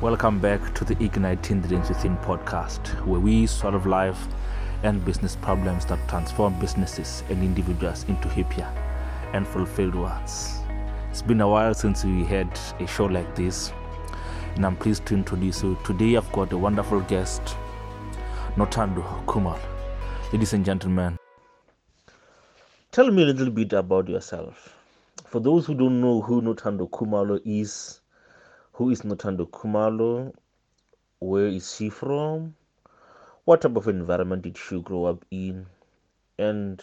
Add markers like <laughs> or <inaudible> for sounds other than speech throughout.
Welcome back to the Igniting Dreams Within podcast, where we solve life and business problems that transform businesses and individuals into happier and fulfilled ones. It's been a while since we had a show like this, and I'm pleased to introduce you. Today, I've got a wonderful guest, Nothando Khumalo. Ladies and gentlemen, tell me a little bit about yourself. For those who don't know who Nothando Khumalo is, who is Nothando Khumalo? Where is she from? What type of environment did she grow up in? And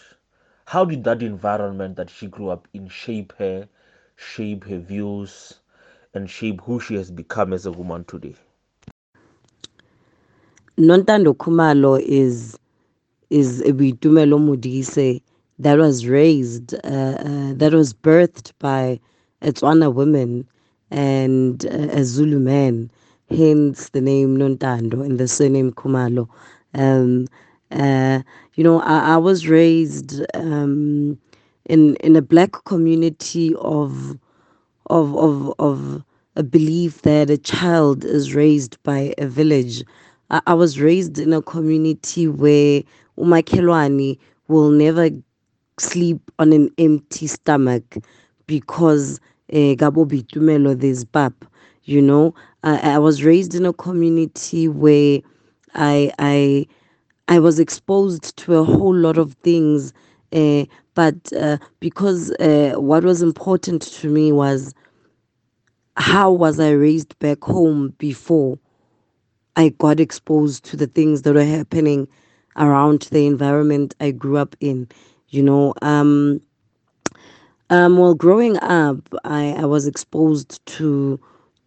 how did that environment that she grew up in shape her, shape her views, and shape who she has become as a woman today? Nothando Khumalo is is a Boitumelo Modise that was raised, uh, uh, that was birthed by Tswana women and uh, a Zulu man, hence the name Nothando and the surname Khumalo. Um, uh, you know, I, I was raised um, in in a black community of of of of a belief that a child is raised by a village. I, I was raised in a community where umakelwani will never sleep on an empty stomach because uh, Gabo Boitumelo there's pap. You know, I, I was raised in a community where I I I was exposed to a whole lot of things, uh, but uh, because uh, what was important to me was how was I raised back home before I got exposed to the things that were happening around the environment I grew up in. You know, um, um, well, growing up, I, I was exposed to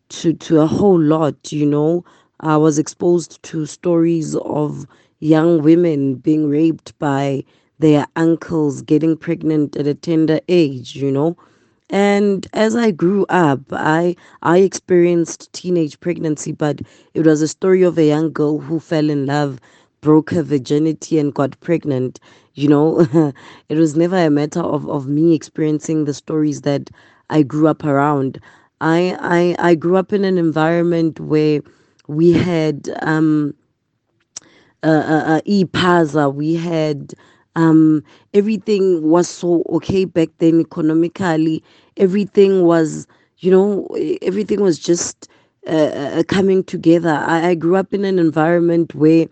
to to a whole lot. You know, I was exposed to stories of young women being raped by their uncles, getting pregnant at a tender age. You know, and as I grew up, I I experienced teenage pregnancy, but it was a story of a young girl who fell in love, broke her virginity, and got pregnant. You know, <laughs> it was never a matter of, of me experiencing the stories that I grew up around. I I I grew up in an environment where we had um uh, uh, e-paza, we had um everything was so okay back then economically everything was you know everything was just uh, uh, coming together I, I grew up in an environment where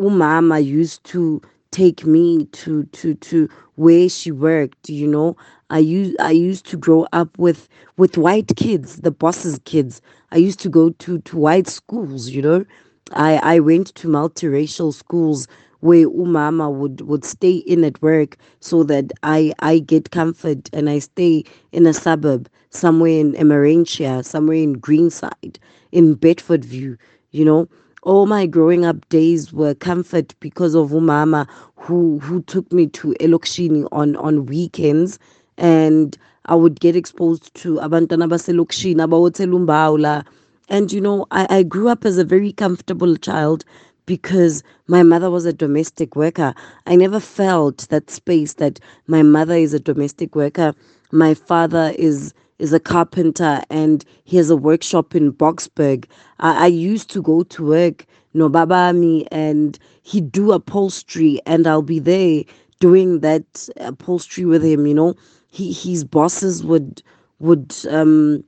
umama used to take me to to to where she worked you know? I used i used to grow up with with white kids the boss's kids. I used to go to to white schools you know? I i went to multiracial schools where umama would would stay in at work so that I I get comfort and I stay in a suburb somewhere in Emmarentia, somewhere in Greenside, in Bedfordview, you know. All my growing up days were comfort because of umama who who took me to Elokshini on on weekends and I would get exposed to abantwana baselokshini abawotsela and you know I, I grew up as a very comfortable child because my mother was a domestic worker. I never felt that space that my mother is a domestic worker. My father is is a carpenter and he has a workshop in Boksburg. I, I used to go to work, no babami, and he'd do upholstery, and I'll be there doing that upholstery with him. You know, he his bosses would would um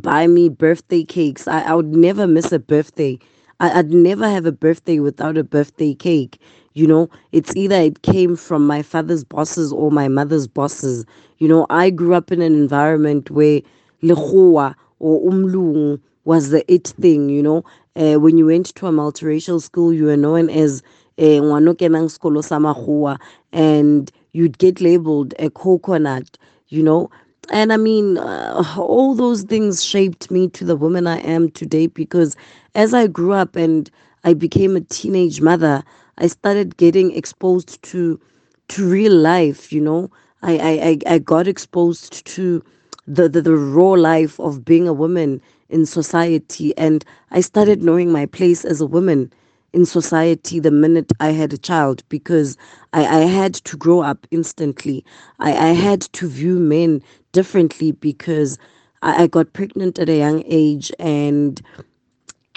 buy me birthday cakes. I, I would never miss a birthday I, would never have a birthday without a birthday cake. You know, it's either it came from my father's bosses or my mother's bosses. You know, I grew up in an environment where lehua or umlung was the it thing, you know. Uh, when you went to a multiracial school, you were known as eh, samahua and you'd get labeled a coconut, you know. And I mean, uh, all those things shaped me to the woman I am today because as I grew up and I became a teenage mother, I started getting exposed to to real life, you know. I I, I got exposed to the, the, the raw life of being a woman in society and I started knowing my place as a woman in society the minute I had a child because I, I had to grow up instantly. I, I had to view men differently because I, I got pregnant at a young age and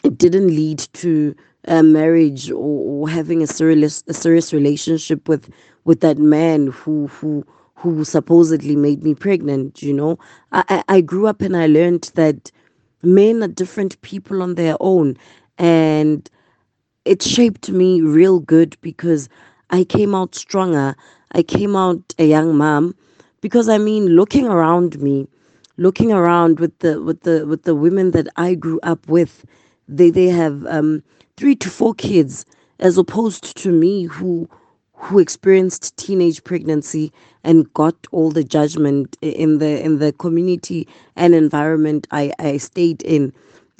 it didn't lead to a marriage or, or having a serious a serious relationship with with that man who who who supposedly made me pregnant you know? I i grew up and i learned that men are different people on their own. And it shaped me real good because i came out stronger. I came out a young mom because i mean looking around me looking around with the with the with the women that i grew up with they they have um, three to four kids as opposed to me who who experienced teenage pregnancy and got all the judgment in the in the community and environment I, I stayed in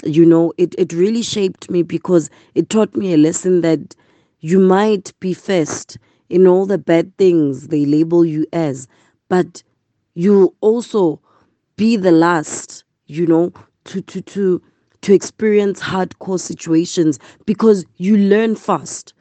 you know it, it really shaped me because it taught me a lesson that you might be first in all the bad things they label you as but you'll also be the last you know to to to to experience hardcore situations because you learn fast.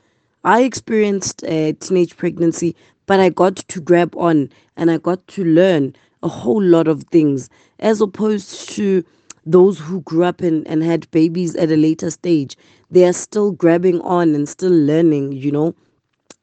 I experienced a teenage pregnancy, but I got to grab on and I got to learn a whole lot of things as opposed to those who grew up and, and had babies at a later stage. They are still grabbing on and still learning, you know.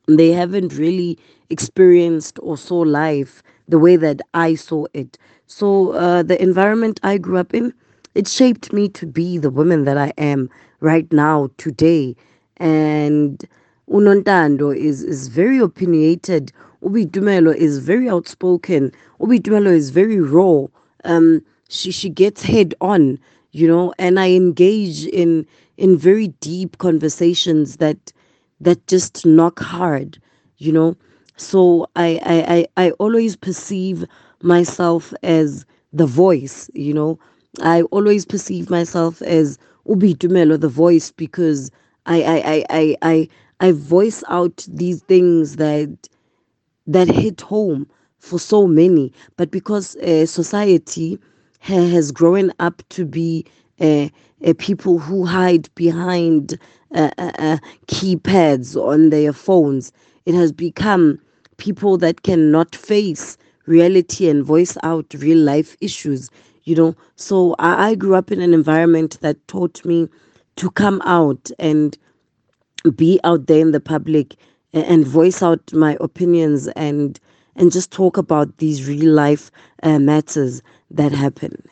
They haven't really experienced or saw life the way that I saw it. So, uh, the environment I grew up in, it shaped me to be the woman that I am right now, today. And Unothando is, is very opinionated. Ubi Dumelo is very outspoken. Ubi Dumelo is very raw. Um, she, she gets head on, you know, and I engage in in very deep conversations that that just knock hard, you know. So I I, I, I always perceive myself as the voice, you know, I always perceive myself as Ubi Dumelo, the voice, because I I, I, I, I, I voice out these things that that hit home for so many. But because uh, society ha- has grown up to be uh, uh, people who hide behind uh, uh, uh, keypads on their phones, it has become people that cannot face reality and voice out real life issues you know. So I, I grew up in an environment that taught me to come out and be out there in the public and, voice out my opinions and and just talk about these real life uh, matters that happen.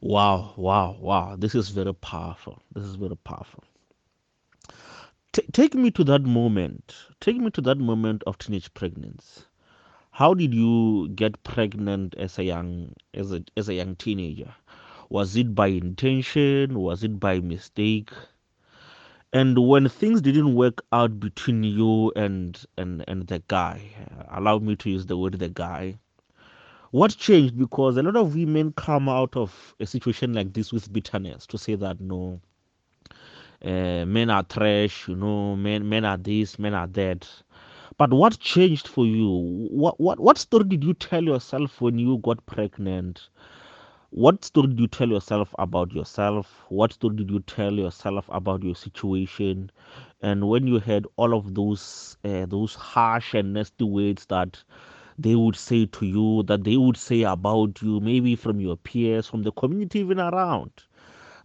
Wow, wow, wow. This is very powerful. This is very powerful. T- take me to that moment. Take me to that moment of teenage pregnancy how did you get pregnant as a young as a as a young teenager was it by intention was it by mistake and when things didn't work out between you and and and the guy allow me to use the word the guy what changed because a lot of women come out of a situation like this with bitterness to say that no uh, men are trash you know men men are this men are that but what changed for you? What what what story did you tell yourself when you got pregnant? What story did you tell yourself about yourself? What story did you tell yourself about your situation? And when you heard all of those uh, those harsh and nasty words that they would say to you, that they would say about you, maybe from your peers, from the community even around,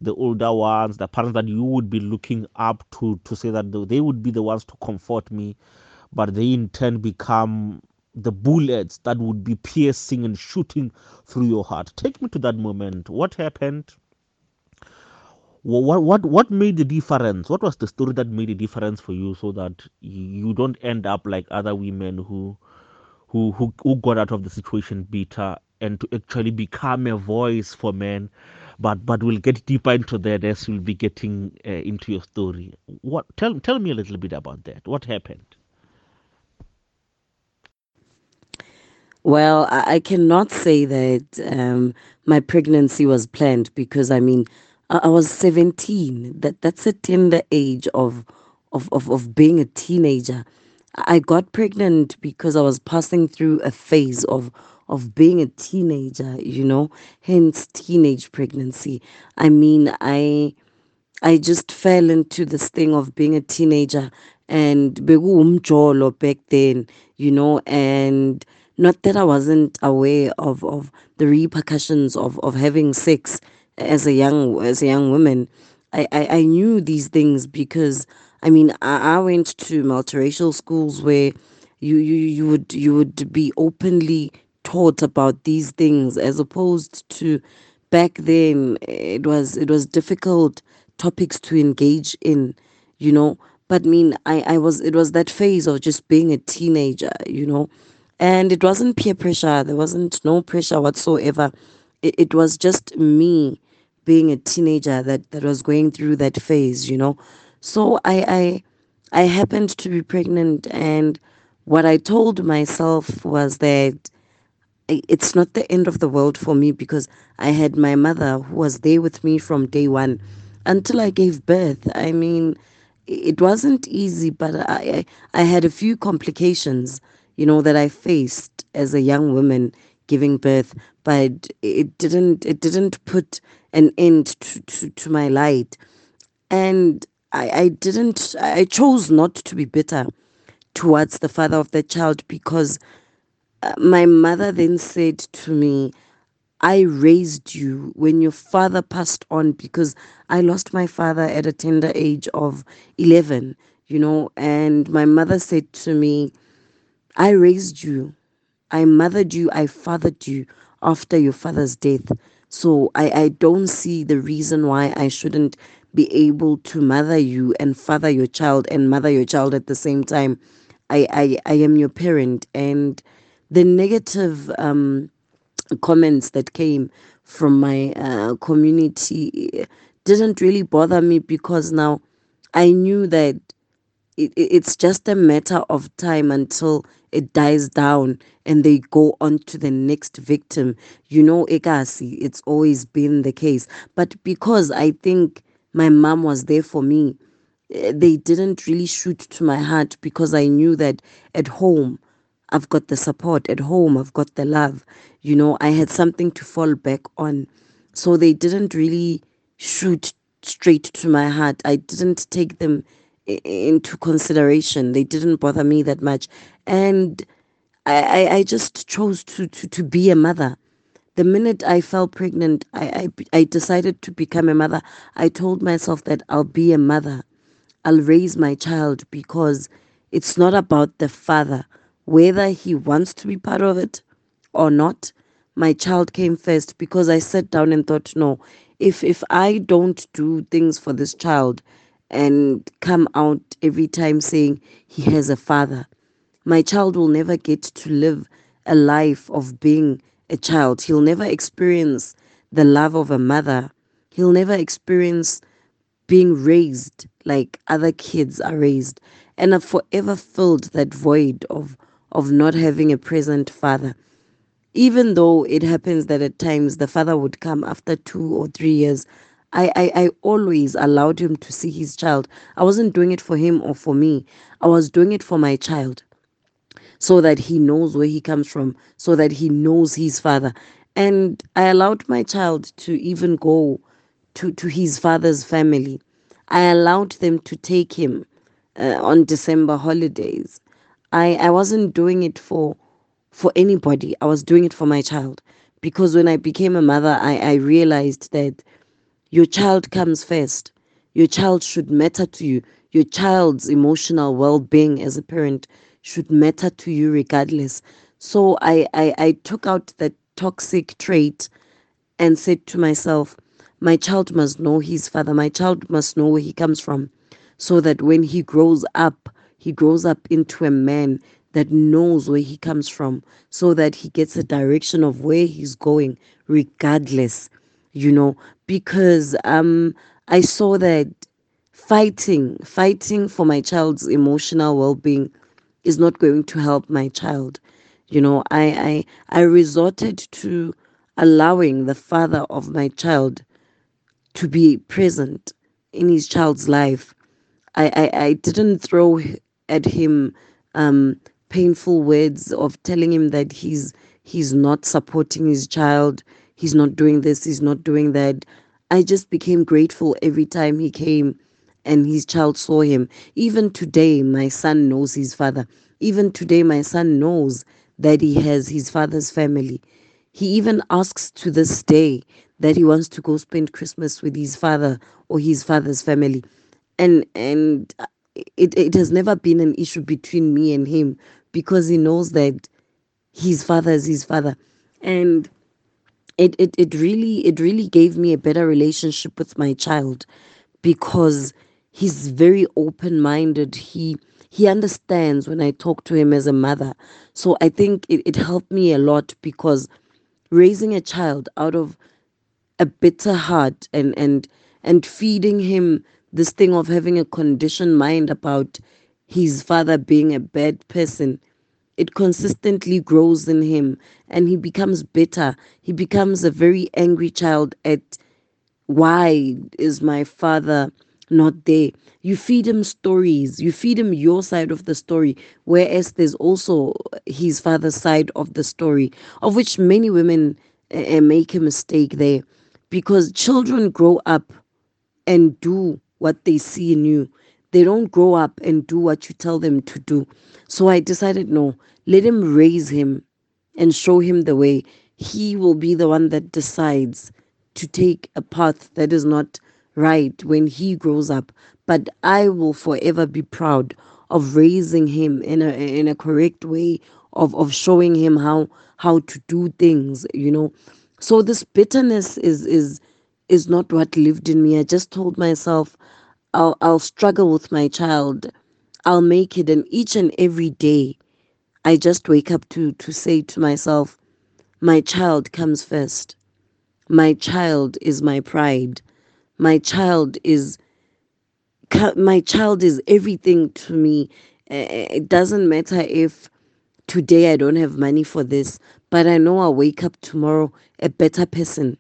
the older ones, the parents that you would be looking up to to say that they would be the ones to comfort me but they in turn become the bullets that would be piercing and shooting through your heart. Take me to that moment. What happened? What what what made the difference? What was the story that made the difference for you, so that you don't end up like other women who who who, who got out of the situation bitter and to actually become a voice for men? But but we'll get deeper into that as we'll be getting uh, into your story. What tell tell me a little bit about that. What happened? Well, I, cannot say that um, my pregnancy was planned because I mean, I, was 17. That that's a tender age of, of of of being a teenager. I got pregnant because I was passing through a phase of of being a teenager, you know, hence teenage pregnancy. I mean, I I just fell into this thing of being a teenager and back then, you know, and not that I wasn't aware of, of the repercussions of, of having sex as a young as a young woman. I, I, I knew these things because I mean I, I went to multiracial schools where you, you you would you would be openly taught about these things as opposed to back then it was it was difficult topics to engage in you know but I mean I, I was it was that phase of just being a teenager you know and it wasn't peer pressure. There wasn't no pressure whatsoever. It, it was just me being a teenager that that was going through that phase you know? So i i i happened to be pregnant and what i told myself was that it's not the end of the world for me because i had my mother who was there with me from day one until i gave birth. I mean it wasn't easy but i i, I had a few complications you know that i faced as a young woman giving birth but it didn't it didn't put an end to, to, to my light. And I, I didn't i chose not to be bitter towards the father of the child because uh, my mother then said to me I raised you when your father passed on because I lost my father at a tender age of 11, you know, and my mother said to me, I raised you I mothered you, I fathered you after your father's death. So I, I don't see the reason why I shouldn't be able to mother you and father your child and mother your child at the same time. I, I, I am your parent. And the negative um, comments that came from my uh, community didn't really bother me because now I knew that it, it's just a matter of time until it dies down and they go on to the next victim. You know, Ekasi, it's always been the case. But because I think my mom was there for me, eh, they didn't really shoot to my heart because I knew that at home, I've got the support. At home, I've got the love. You know, I had something to fall back on. So they didn't really shoot straight to my heart. I didn't take them into consideration. They didn't bother me that much. And I, I, I just chose to, to, to be a mother. The minute I fell pregnant, I, I, I decided to become a mother. I told myself that I'll be a mother. I'll raise my child because it's not about the father, whether he wants to be part of it or not. My child came first because I sat down and thought, no, if if I don't do things for this child, and come out every time saying he has a father. My child will never get to live a life of being a child. He'll never experience the love of a mother. He'll never experience being raised like other kids are raised. And I've forever filled that void of, of not having a present father. Even though it happens that at times the father would come after two or three years, I, I, I always allowed him to see his child. I wasn't doing it for him or for me. I was doing it for my child so that he knows where he comes from, so that he knows his father. And I allowed my child to even go to, to his father's family. I allowed them to take him uh, on December holidays. I, I wasn't doing it for for anybody. I was doing it for my child. Because when I became a mother, I, I realized that your child comes first. Your child should matter to you. Your child's emotional well being as a parent should matter to you regardless. So I, I, I took out that toxic trait and said to myself, my child must know his father. My child must know where he comes from so that when he grows up, he grows up into a man that knows where he comes from so that he gets a direction of where he's going regardless you know, because um, I saw that fighting, fighting for my child's emotional well-being is not going to help my child. You know, I I I resorted to allowing the father of my child to be present in his child's life. I I, I didn't throw at him um, painful words of telling him that he's he's not supporting his child he's not doing this, he's not doing that. I just became grateful every time he came and his child saw him. Even today, my son knows his father. Even today, my son knows that he has his father's family. He even asks to this day that he wants to go spend Christmas with his father or his father's family. And and uh, it, it has never been an issue between me and him because he knows that his father is his father. And it, it, it really it really gave me a better relationship with my child because he's very open minded. He he understands when I talk to him as a mother. So I think it, it helped me a lot because raising a child out of a bitter heart and and and feeding him this thing of having a conditioned mind about his father being a bad person it consistently grows in him and he becomes bitter he becomes a very angry child at why is my father not there. You feed him stories, you feed him your side of the story, whereas there's also his father's side of the story, of which many women uh, make a mistake there because children grow up and do what they see in you. They don't grow up and do what you tell them to do. So I decided no, let him raise him and show him the way. He will be the one that decides to take a path that is not right when he grows up. But I will forever be proud of raising him in a in a correct way, of of showing him how how to do things, you know. So this bitterness is is is not what lived in me. I just told myself I'll I'll struggle with my child. I'll make it and each and every day. I just wake up to to say to myself, my child comes first. My child is my pride. My child is my child is everything to me. Eh, eh, eh, it doesn't matter if today i don't have money for this but i know i'll wake up tomorrow a better person.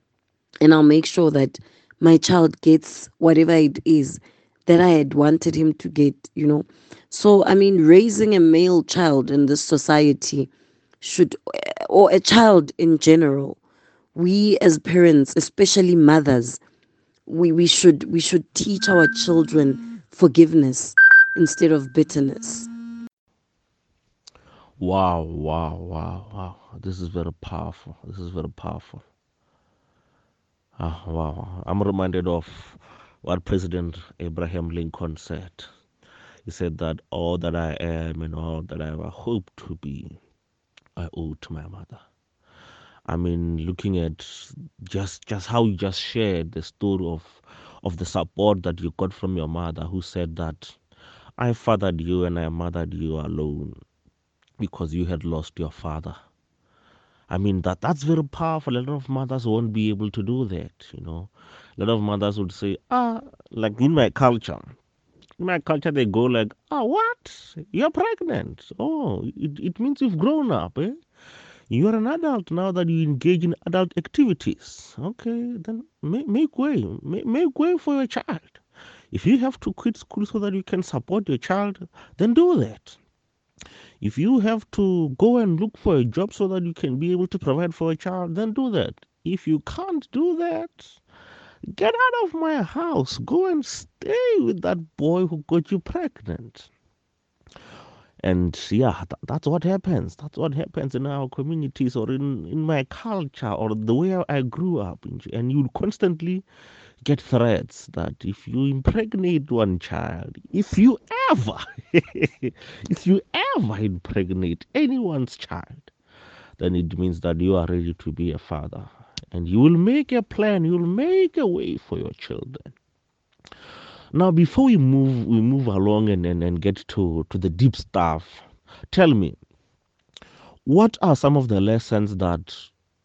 And i'll make sure that my child gets whatever it is that i had wanted him to get you know so i mean raising a male child in this society should or a child in general we as parents especially mothers we, we should we should teach our children forgiveness instead of bitterness. Wow, wow, wow, wow. This is very powerful. This is very powerful. Ah, wow. I'm reminded of what President Abraham Lincoln said. He said that all that I am and all that I ever hope to be, I owe to my mother. I mean, looking at just just how you just shared the story of of the support that you got from your mother, who said that I fathered you and I mothered you alone because you had lost your father. I mean that that's very powerful. A lot of mothers won't be able to do that. You know, a lot of mothers would say, ah, like in my culture, in my culture they go like, ah, what? You're pregnant? Oh, it, it means you've grown up, eh? you are an adult now that you engage in adult activities. Okay, then make, make way, make, make way for your child. If you have to quit school so that you can support your child, then do that. If you have to go and look for a job so that you can be able to provide for a child, then do that. If you can't do that, get out of my house. Go and stay with that boy who got you pregnant. And yeah th- that's what happens. That's what happens in our communities or in in my culture or the way i grew up. And you constantly get threats that if you impregnate one child if you ever <laughs> if you ever impregnate anyone's child then it means that you are ready to be a father and you will make a plan you will make a way for your children now, before we move, we move along and, and, and get to, to the deep stuff. Tell me, what are some of the lessons that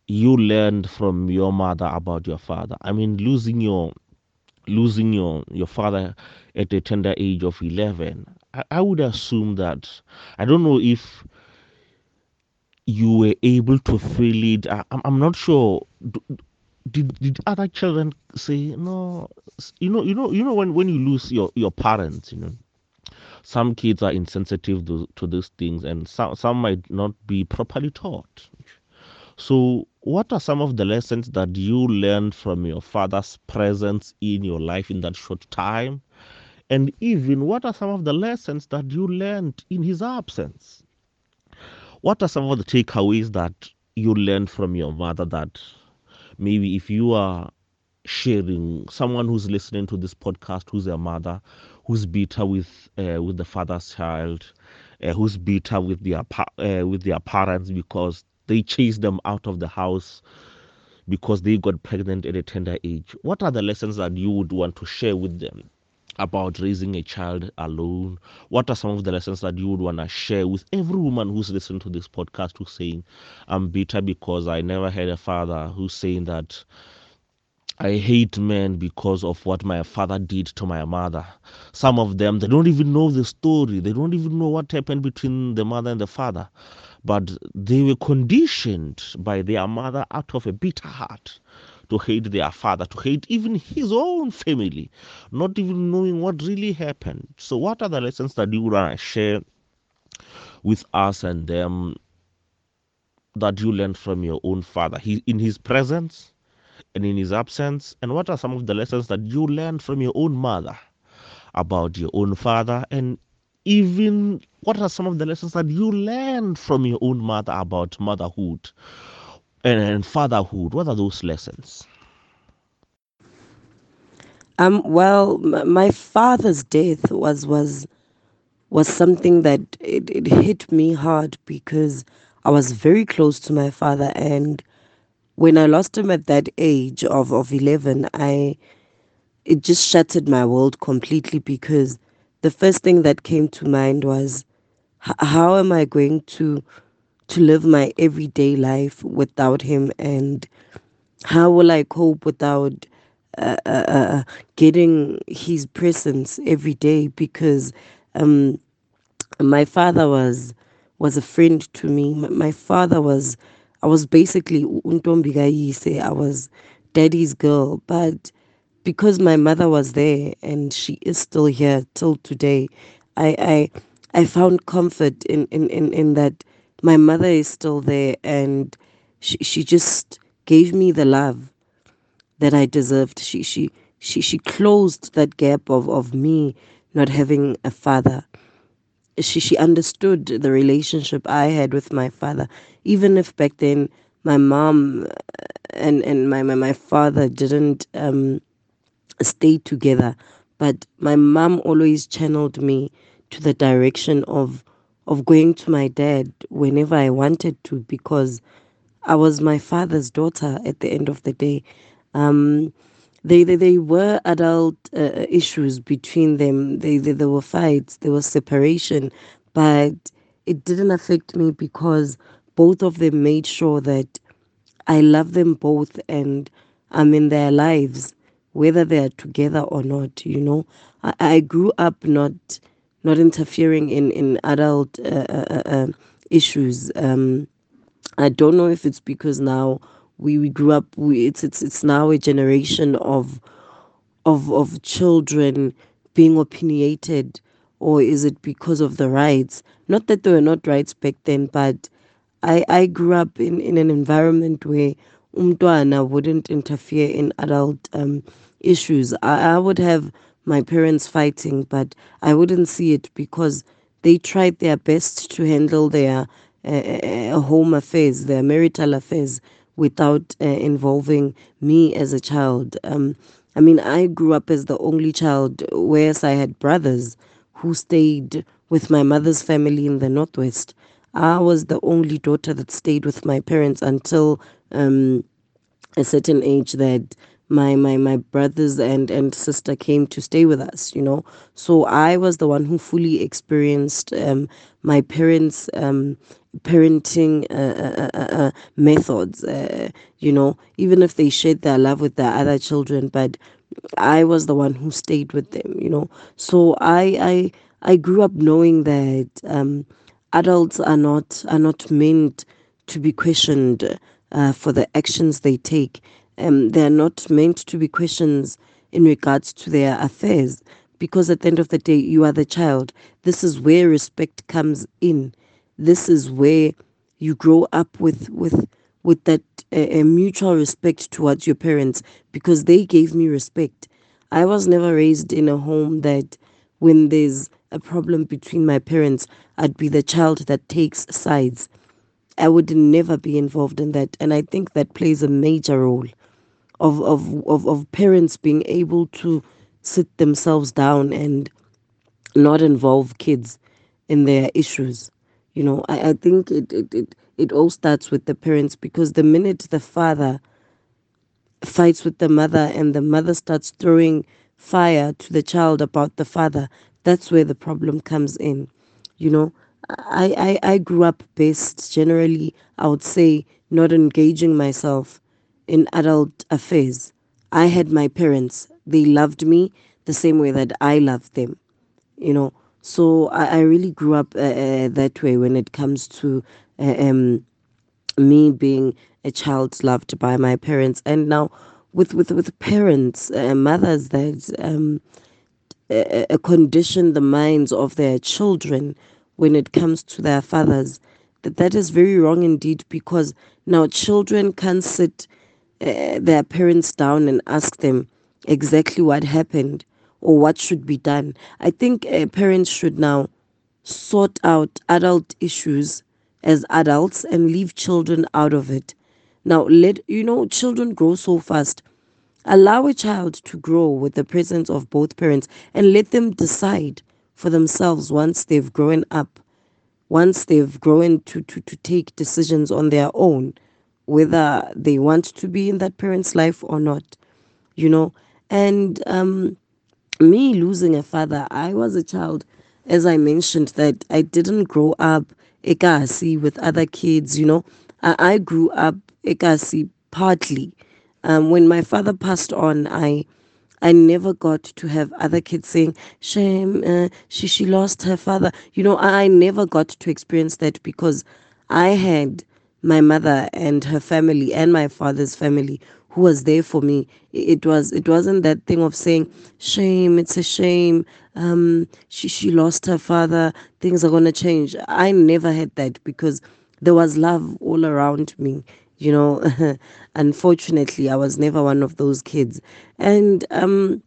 you learned from your mother about your father? I mean, losing your losing your your father at a tender age of 11 I, I, would assume that i don't know if you were able to feel it I, am not sure. Did did other children say no you know you know you know when when you lose your your parents you know some kids are insensitive to, to these things and some some might not be properly taught. So what are some of the lessons that you learned from your father's presence in your life in that short time? And even what are some of the lessons that you learned in his absence what are some of the takeaways that you learned from your mother that maybe if you are sharing someone who's listening to this podcast who's a mother who's bitter with uh, with the father's child uh, who's bitter with their uh, with their parents because they chased them out of the house because they got pregnant at a tender age what are the lessons that you would want to share with them about raising a child alone? What are some of the lessons that you would want to share with every woman who's listening to this podcast who's saying, I'm bitter because I never had a father who's saying that I hate men because of what my father did to my mother. Some of them, they don't even know the story. They don't even know what happened between the mother and the father. But they were conditioned by their mother out of a bitter heart to hate their father, to hate even his own family, not even knowing what really happened. So, what are the lessons that you want to share with us and them that you learned from your own father? He, in his presence, and in his absence? And what are some of the lessons that you learned from your own mother about your own father? And even what are some of the lessons that you learned from your own mother about motherhood and, and fatherhood? What are those lessons? Um, well, my father's death was was was something that it, it hit me hard because I was very close to my father and when I lost him at that age of, of 11, I it just shattered my world completely because the first thing that came to mind was how am I going to to live my everyday life without him? And how will I cope without uh, uh, uh, getting his presence every day? Because um, my father was was a friend to me. My father was I was basically I was daddy's girl, but because my mother was there and she is still here till today, I I I found comfort in, in, in, in that my mother is still there and she she just gave me the love that I deserved. She she she she closed that gap of, of me not having a father she she understood the relationship I had with my father, even if back then my mom and and my my, my father didn't um, stay together, but my mom always channeled me to the direction of of going to my dad whenever I wanted to because I was my father's daughter at the end of the day. Um, they, they, they were adult uh, issues between them. They, they, there were fights, there was separation, but it didn't affect me because both of them made sure that I love them both and I'm in their lives, whether they are together or not. You know, I, I grew up not not interfering in in adult uh, uh, uh, uh issues. Um, I don't know if it's because now we, we grew up we, it's it's it's now a generation of of of children being opinionated or is it because of the rights not that there were not rights back then but i i grew up in in an environment where umntwana wouldn't interfere in adult um, issues I, I would have my parents fighting but i wouldn't see it because they tried their best to handle their uh, uh, home affairs their marital affairs without uh, involving me as a child. Um, I mean, I grew up as the only child, whereas I had brothers who stayed with my mother's family in the Northwest. I was the only daughter that stayed with my parents until um, a certain age that my my my brothers and and sister came to stay with us you know. So i was the one who fully experienced um, my parents um, parenting uh, uh, uh, uh methods uh, you know. Even if they shared their love with their other children but i was the one who stayed with them you know. So i i i grew up knowing that um, adults are not are not meant to be questioned uh, for the actions they take um, they're not meant to be questions in regards to their affairs because at the end of the day you are the child. This is where respect comes in. This is where you grow up with with with that uh, mutual respect towards your parents because they gave me respect. I was never raised in a home that when there's a problem between my parents i'd be the child that takes sides. I would never be involved in that and i think that plays a major role of, of, of, of parents being able to sit themselves down and not involve kids in their issues. You know, I, I think it, it, it, it all starts with the parents because the minute the father fights with the mother and the mother starts throwing fire to the child about the father, that's where the problem comes in. You know, I, I, I grew up best generally, I would say, not engaging myself in adult affairs. I had my parents, they loved me the same way that I loved them, you know. So I, I really grew up uh, uh, that way when it comes to uh, um, me being a child loved by my parents. And now with, with, with parents, uh, mothers that um, condition the minds of their children when it comes to their fathers, that that is very wrong indeed because now children can sit uh, their parents down and ask them exactly what happened or what should be done. I think uh, parents should now sort out adult issues as adults and leave children out of it. Now, let you know, children grow so fast. Allow a child to grow with the presence of both parents and let them decide for themselves once they've grown up, once they've grown to, to, to take decisions on their own, whether they want to be in that parent's life or not, you know. And um, me losing a father, I was a child, as I mentioned, that I didn't grow up ekasi with other kids, you know. I, I grew up ekasi partly. Um, when my father passed on, I I never got to have other kids saying, "Shame, uh, she she lost her father." You know, I never got to experience that because I had my mother and her family and my father's family who was there for me. It was it wasn't that thing of saying, "Shame, it's a shame." Um, she she lost her father. Things are gonna change. I never had that because there was love all around me you know <laughs> unfortunately i was never one of those kids and um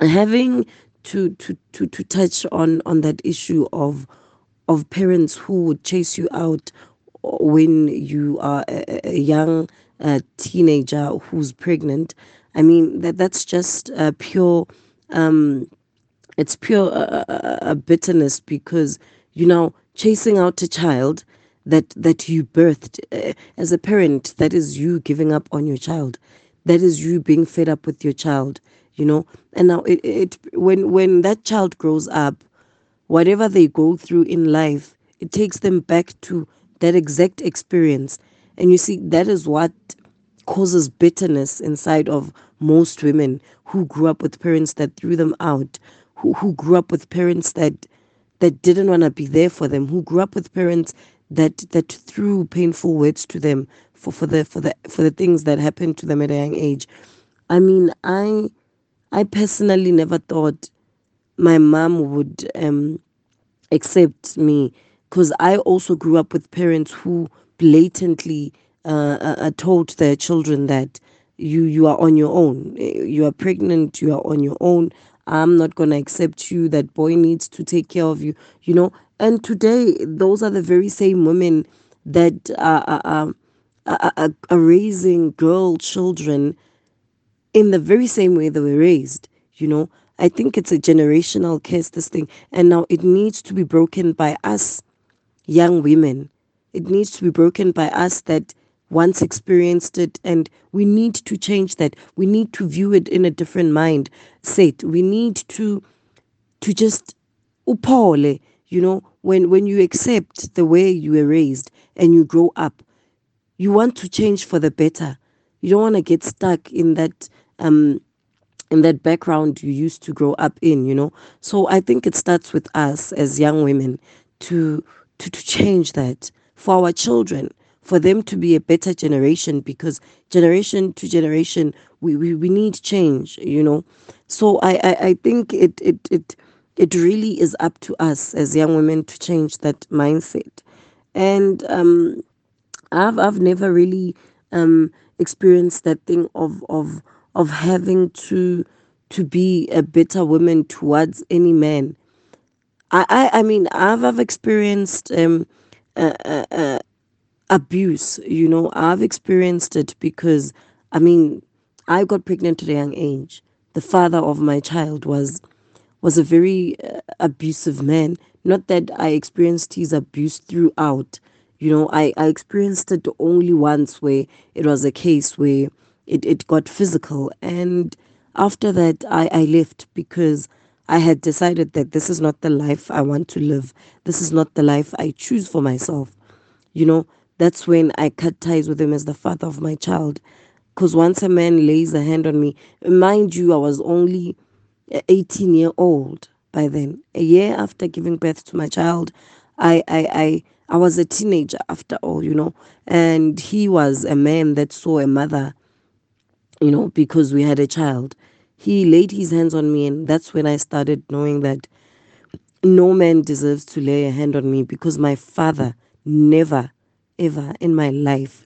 having to to to to touch on on that issue of of parents who would chase you out when you are a, a young uh, teenager who's pregnant. I mean that that's just uh, pure um it's pure uh, uh bitterness because you know chasing out a child that that you birthed as a parent that is you giving up on your child. That is you being fed up with your child you know? And now it, it when when that child grows up whatever they go through in life it takes them back to that exact experience and you see that is what causes bitterness inside of most women who grew up with parents that threw them out who, who grew up with parents that that didn't want to be there for them who grew up with parents that that threw painful words to them for, for the for the for the things that happened to them at a young age. I mean, I I personally never thought my mom would um, accept me because I also grew up with parents who blatantly uh, uh, uh, told their children that you you are on your own. You are pregnant. You are on your own. I'm not gonna accept you. That boy needs to take care of you. You know, and today, those are the very same women that are, are, are, are raising girl children in the very same way they were raised. You know, I think it's a generational curse, this thing. And now it needs to be broken by us, young women. It needs to be broken by us that once experienced it and we need to change that. We need to view it in a different mind. Set we need to to just upole you know when when you accept the way you were raised and you grow up. You want to change for the better. You don't want to get stuck in that um in that background you used to grow up in you know? So i think it starts with us as young women to to, to change that for our children for them to be a better generation because generation to generation we, we, we need change you know so I, I i think it it it it really is up to us as young women to change that mindset. And um, I've I've never really um, experienced that thing of of of having to to be a better woman towards any man. I I, I mean I've I've experienced um, uh, uh, abuse. You know I've experienced it because I mean I got pregnant at a young age. The father of my child was was a very uh, abusive man. Not that I experienced his abuse throughout. You know, I, I experienced it only once where it was a case where it, it got physical. And after that, I, I left because I had decided that this is not the life I want to live. This is not the life I choose for myself. You know, that's when I cut ties with him as the father of my child. Because once a man lays a hand on me, mind you, I was only 18 year old by then. A year after giving birth to my child, I, I, I, I was a teenager after all, you know, and he was a man that saw a mother, you know, because we had a child. He laid his hands on me, and that's when I started knowing that no man deserves to lay a hand on me because my father never, ever in my life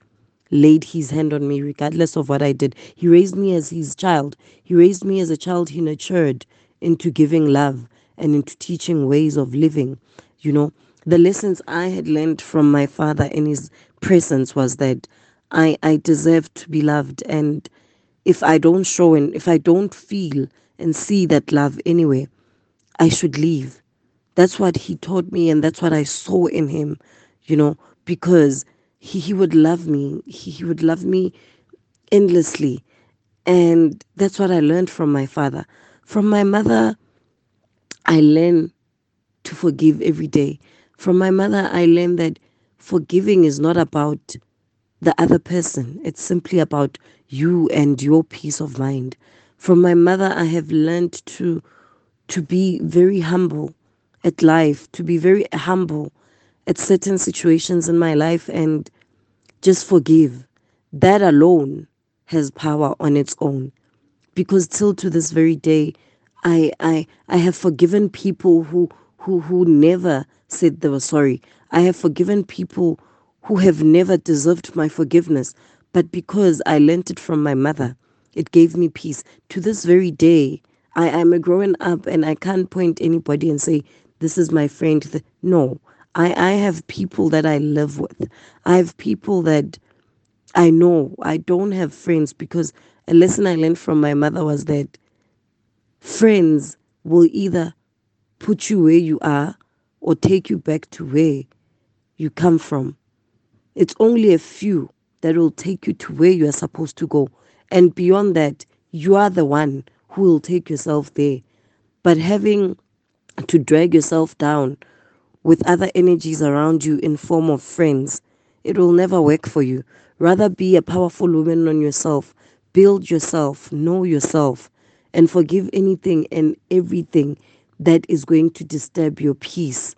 laid his hand on me regardless of what I did. He raised me as his child. He raised me as a child he nurtured into giving love and into teaching ways of living. You know, the lessons I had learned from my father in his presence was that I, I deserve to be loved. And if I don't show and if I don't feel and see that love anyway, I should leave. That's what he taught me, and that's what I saw in him, you know, because he, he would love me. He, he would love me endlessly. And that's what I learned from my father. From my mother, I learned to forgive every day. From my mother, I learned that forgiving is not about the other person, it's simply about you and your peace of mind. From my mother, I have learned to, to be very humble at life, to be very humble at certain situations in my life and just forgive. That alone has power on its own. Because till to this very day, I I I have forgiven people who who who never said they were sorry. I have forgiven people who have never deserved my forgiveness, but because I learnt it from my mother, it gave me peace. To this very day, I am a growing up and I can't point anybody and say, This is my friend. No, I, I have people that I live with. I have people that I know. I don't have friends because a lesson I learned from my mother was that friends will either put you where you are or take you back to where you come from. It's only a few that will take you to where you are supposed to go. And beyond that, you are the one who will take yourself there. But having to drag yourself down with other energies around you in form of friends, it will never work for you. Rather be a powerful woman on yourself. Build yourself, know yourself, and forgive anything and everything that is going to disturb your peace.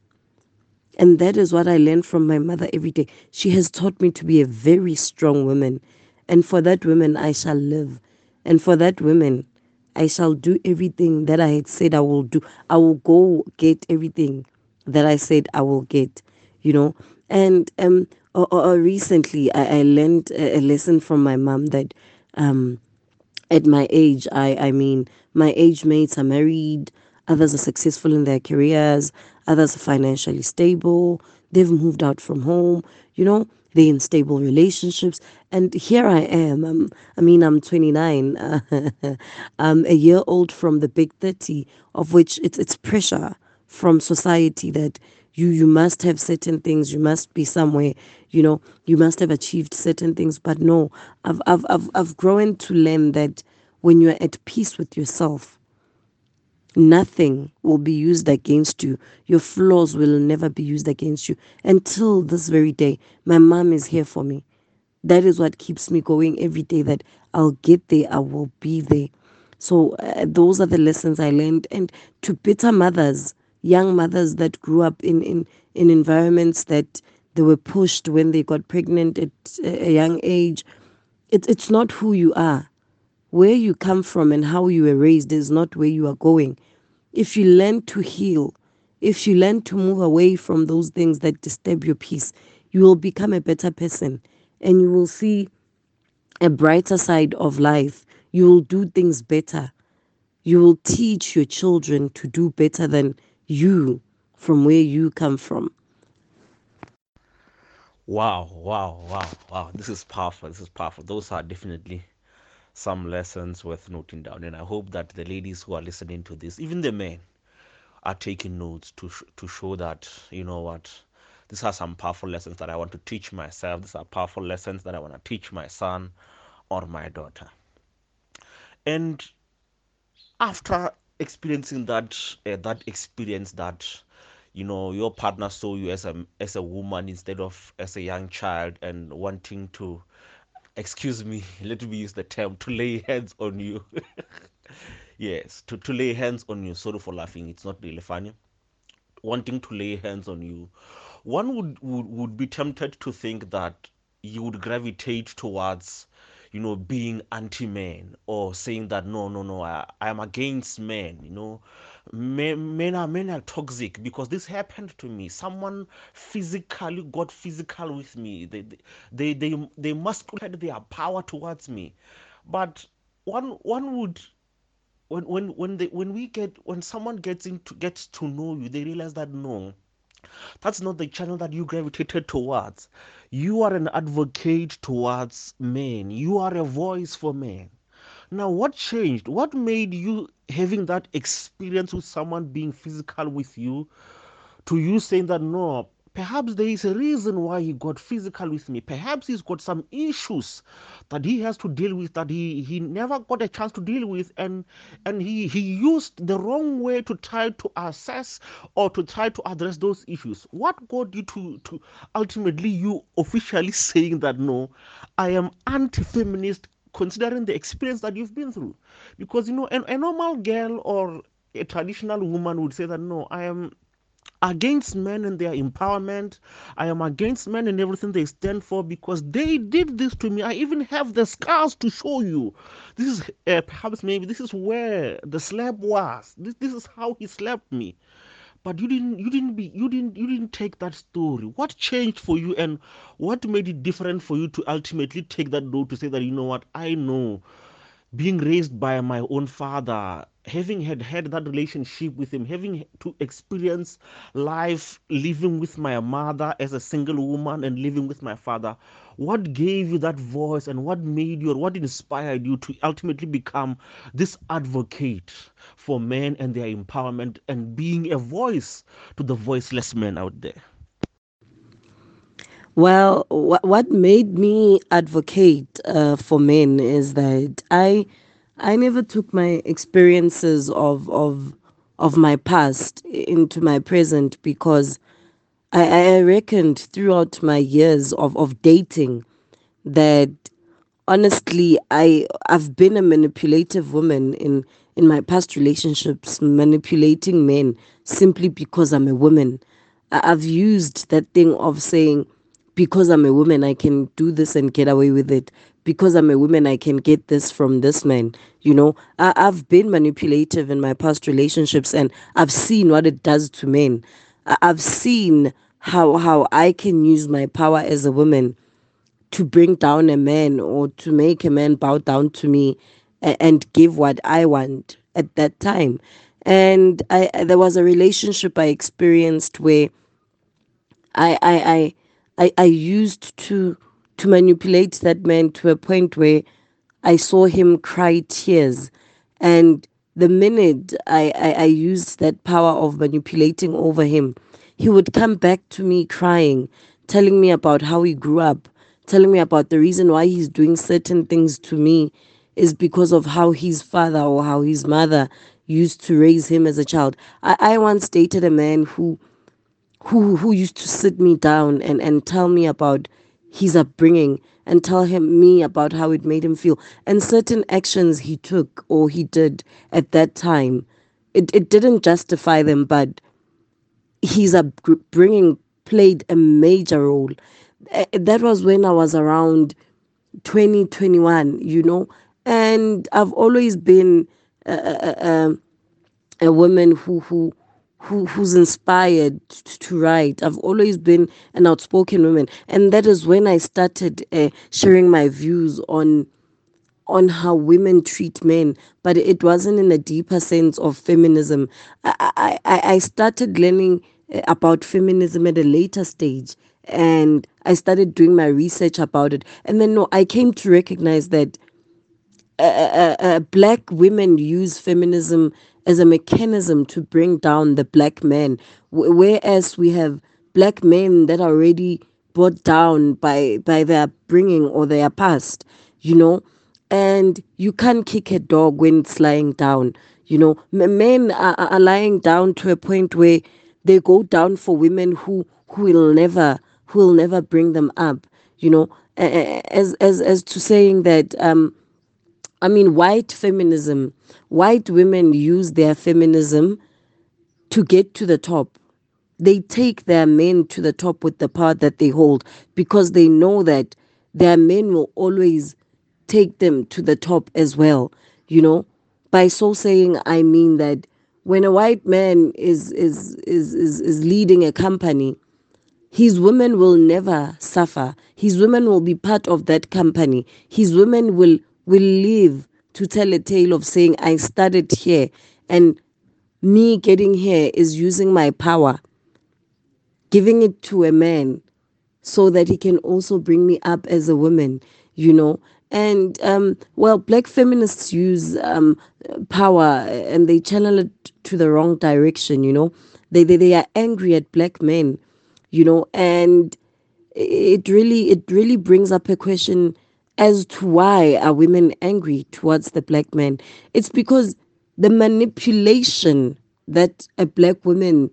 And that is what I learned from my mother every day. She has taught me to be a very strong woman. And for that woman, I shall live. And for that woman, I shall do everything that I had said I will do. I will go get everything that I said I will get, you know. And um, or, or recently, I, I learned a, a, lesson from my mom that um, at my age, I, I mean, my age mates are married, others are successful in their careers, others are financially stable, they've moved out from home, you know, they're in stable relationships. And here I am. I'm, I mean, I'm 29. I'm <laughs> um, a year old from the big 30, of which it's, it's pressure from society that you you must have certain things you must be somewhere you know you must have achieved certain things but no i've i've i've, I've grown to learn that when you're at peace with yourself nothing will be used against you your flaws will never be used against you until this very day my mom is here for me that is what keeps me going every day that i'll get there i will be there so uh, those are the lessons i learned and to bitter mothers young mothers that grew up in, in, in environments that they were pushed when they got pregnant at a young age. It, it's not who you are. Where you come from and how you were raised is not where you are going. If you learn to heal, if you learn to move away from those things that disturb your peace, you will become a better person and you will see a brighter side of life. You will do things better. You will teach your children to do better than you from where you come from. Wow, wow, wow, wow. This is powerful. This is powerful. Those are definitely some lessons worth noting down. And I hope that the ladies who are listening to this, even the men, are taking notes to sh- to show that you know what these are some powerful lessons that I want to teach myself. These are powerful lessons that I want to teach my son or my daughter. And after experiencing that uh, that experience that you know your partner saw you as a as a woman instead of as a young child and wanting to excuse me <laughs> let me use the term to lay hands on you. <laughs> Yes to, to lay hands on you. Sorry for laughing it's not really funny. Wanting to lay hands on you. One would, would would be tempted to think that you would gravitate towards you know being anti-men or saying that no no no i, I am against men you know men, are men are toxic because this happened to me. Someone physically got physical with me. They they they they, they their power towards me. But one one would when when when they when we get when someone gets into gets to know you they realize that no that's not the channel that you gravitated towards. You are an advocate towards men. You are a voice for men now what changed? What made you having that experience with someone being physical with you to you saying that no perhaps there is a reason why he got physical with me. Perhaps he's got some issues that he has to deal with that he he never got a chance to deal with and and he he used the wrong way to try to assess or to try to address those issues. What got you to to ultimately you officially <laughs> saying that no i am anti-feminist considering the experience that you've been through because you know a, a normal girl or a traditional woman would say that no i am against men and their empowerment. I am against men and everything they stand for because they did this to me. I even have the scars to show you. This is uh, perhaps maybe this is where the slap was. This, this is how he slapped me. But you didn't you didn't be you didn't you didn't take that story. What changed for you and what made it different for you to ultimately take that road to say that you know what I know being raised by my own father having had had that relationship with him having to experience life living with my mother as a single woman and living with my father what gave you that voice and what made you or what inspired you to ultimately become this advocate for men and their empowerment and being a voice to the voiceless men out there? Well, wh- what made me advocate uh, for men is that I, I never took my experiences of of of my past into my present because I, I reckoned throughout my years of, of dating that honestly I I've been a manipulative woman in in my past relationships, manipulating men simply because I'm a woman. I've used that thing of saying because I'm a woman, I can do this and get away with it. Because I'm a woman, I can get this from this man. You know, I, have been manipulative in my past relationships and I've seen what it does to men. I, I've seen how how I can use my power as a woman to bring down a man or to make a man bow down to me and, and give what I want at that time. And I, there was a relationship I experienced where I I, I I, used to to manipulate that man to a point where I saw him cry tears. And the minute I, I, I used that power of manipulating over him, he would come back to me crying, telling me about how he grew up, telling me about the reason why he's doing certain things to me is because of how his father or how his mother used to raise him as a child. I, I once dated a man who who who used to sit me down and and tell me about his upbringing and tell him me about how it made him feel and certain actions he took or he did at that time it, it didn't justify them but his upbringing played a major role. That was when i was around 2021 you know? And i've always been a, a, a, a woman who who who who's inspired to write. I've always been an outspoken woman, and that is when I started uh, sharing my views on on how women treat men, but it wasn't in a deeper sense of feminism. I I, I started learning eh, about feminism at a later stage, and I started doing my research about it, and then no, I came to recognize that uh, uh, uh, black women use feminism as a mechanism to bring down the black man, w- whereas we have black men that are already brought down by by their bringing or their past, you know, and you can't kick a dog when it's lying down. You know, men are, are lying down to a point where they go down for women who who will never who will never bring them up. You know, as as as to saying that. Um, I mean, white feminism, white women use their feminism to get to the top. They take their men to the top with the power that they hold because they know that their men will always take them to the top as well. You know, by so saying, I mean that when a white man is is is is, is leading a company, his women will never suffer. His women will be part of that company. His women will will live to tell a tale of saying, I started here and me getting here is using my power, giving it to a man so that he can also bring me up as a woman, you know. And um, well, black feminists use um, power and they channel it to the wrong direction, you know. They, they, they are angry at black men, you know, and it really it really brings up a question as to why are women angry towards the black man. It's because the manipulation that a black woman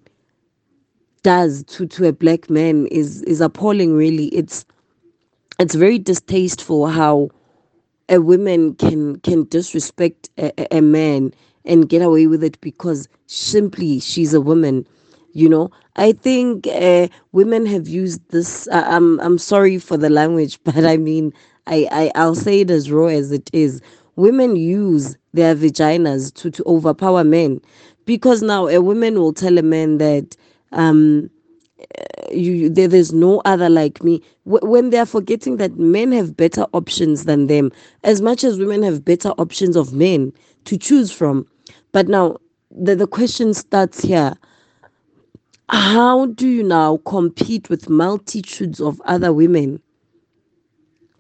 does to, to a black man is is appalling really. It's it's very distasteful how a woman can can disrespect a, a man and get away with it because simply she's a woman you know i think uh, women have used this uh, i'm i'm sorry for the language <laughs> but i mean I, I I'll say it as raw as it is. Women use their vaginas to, to overpower men because now a woman will tell a man that um you there, there's no other like me w- when they are forgetting that men have better options than them as much as women have better options of men to choose from but now the, the question starts here how do you now compete with multitudes of other women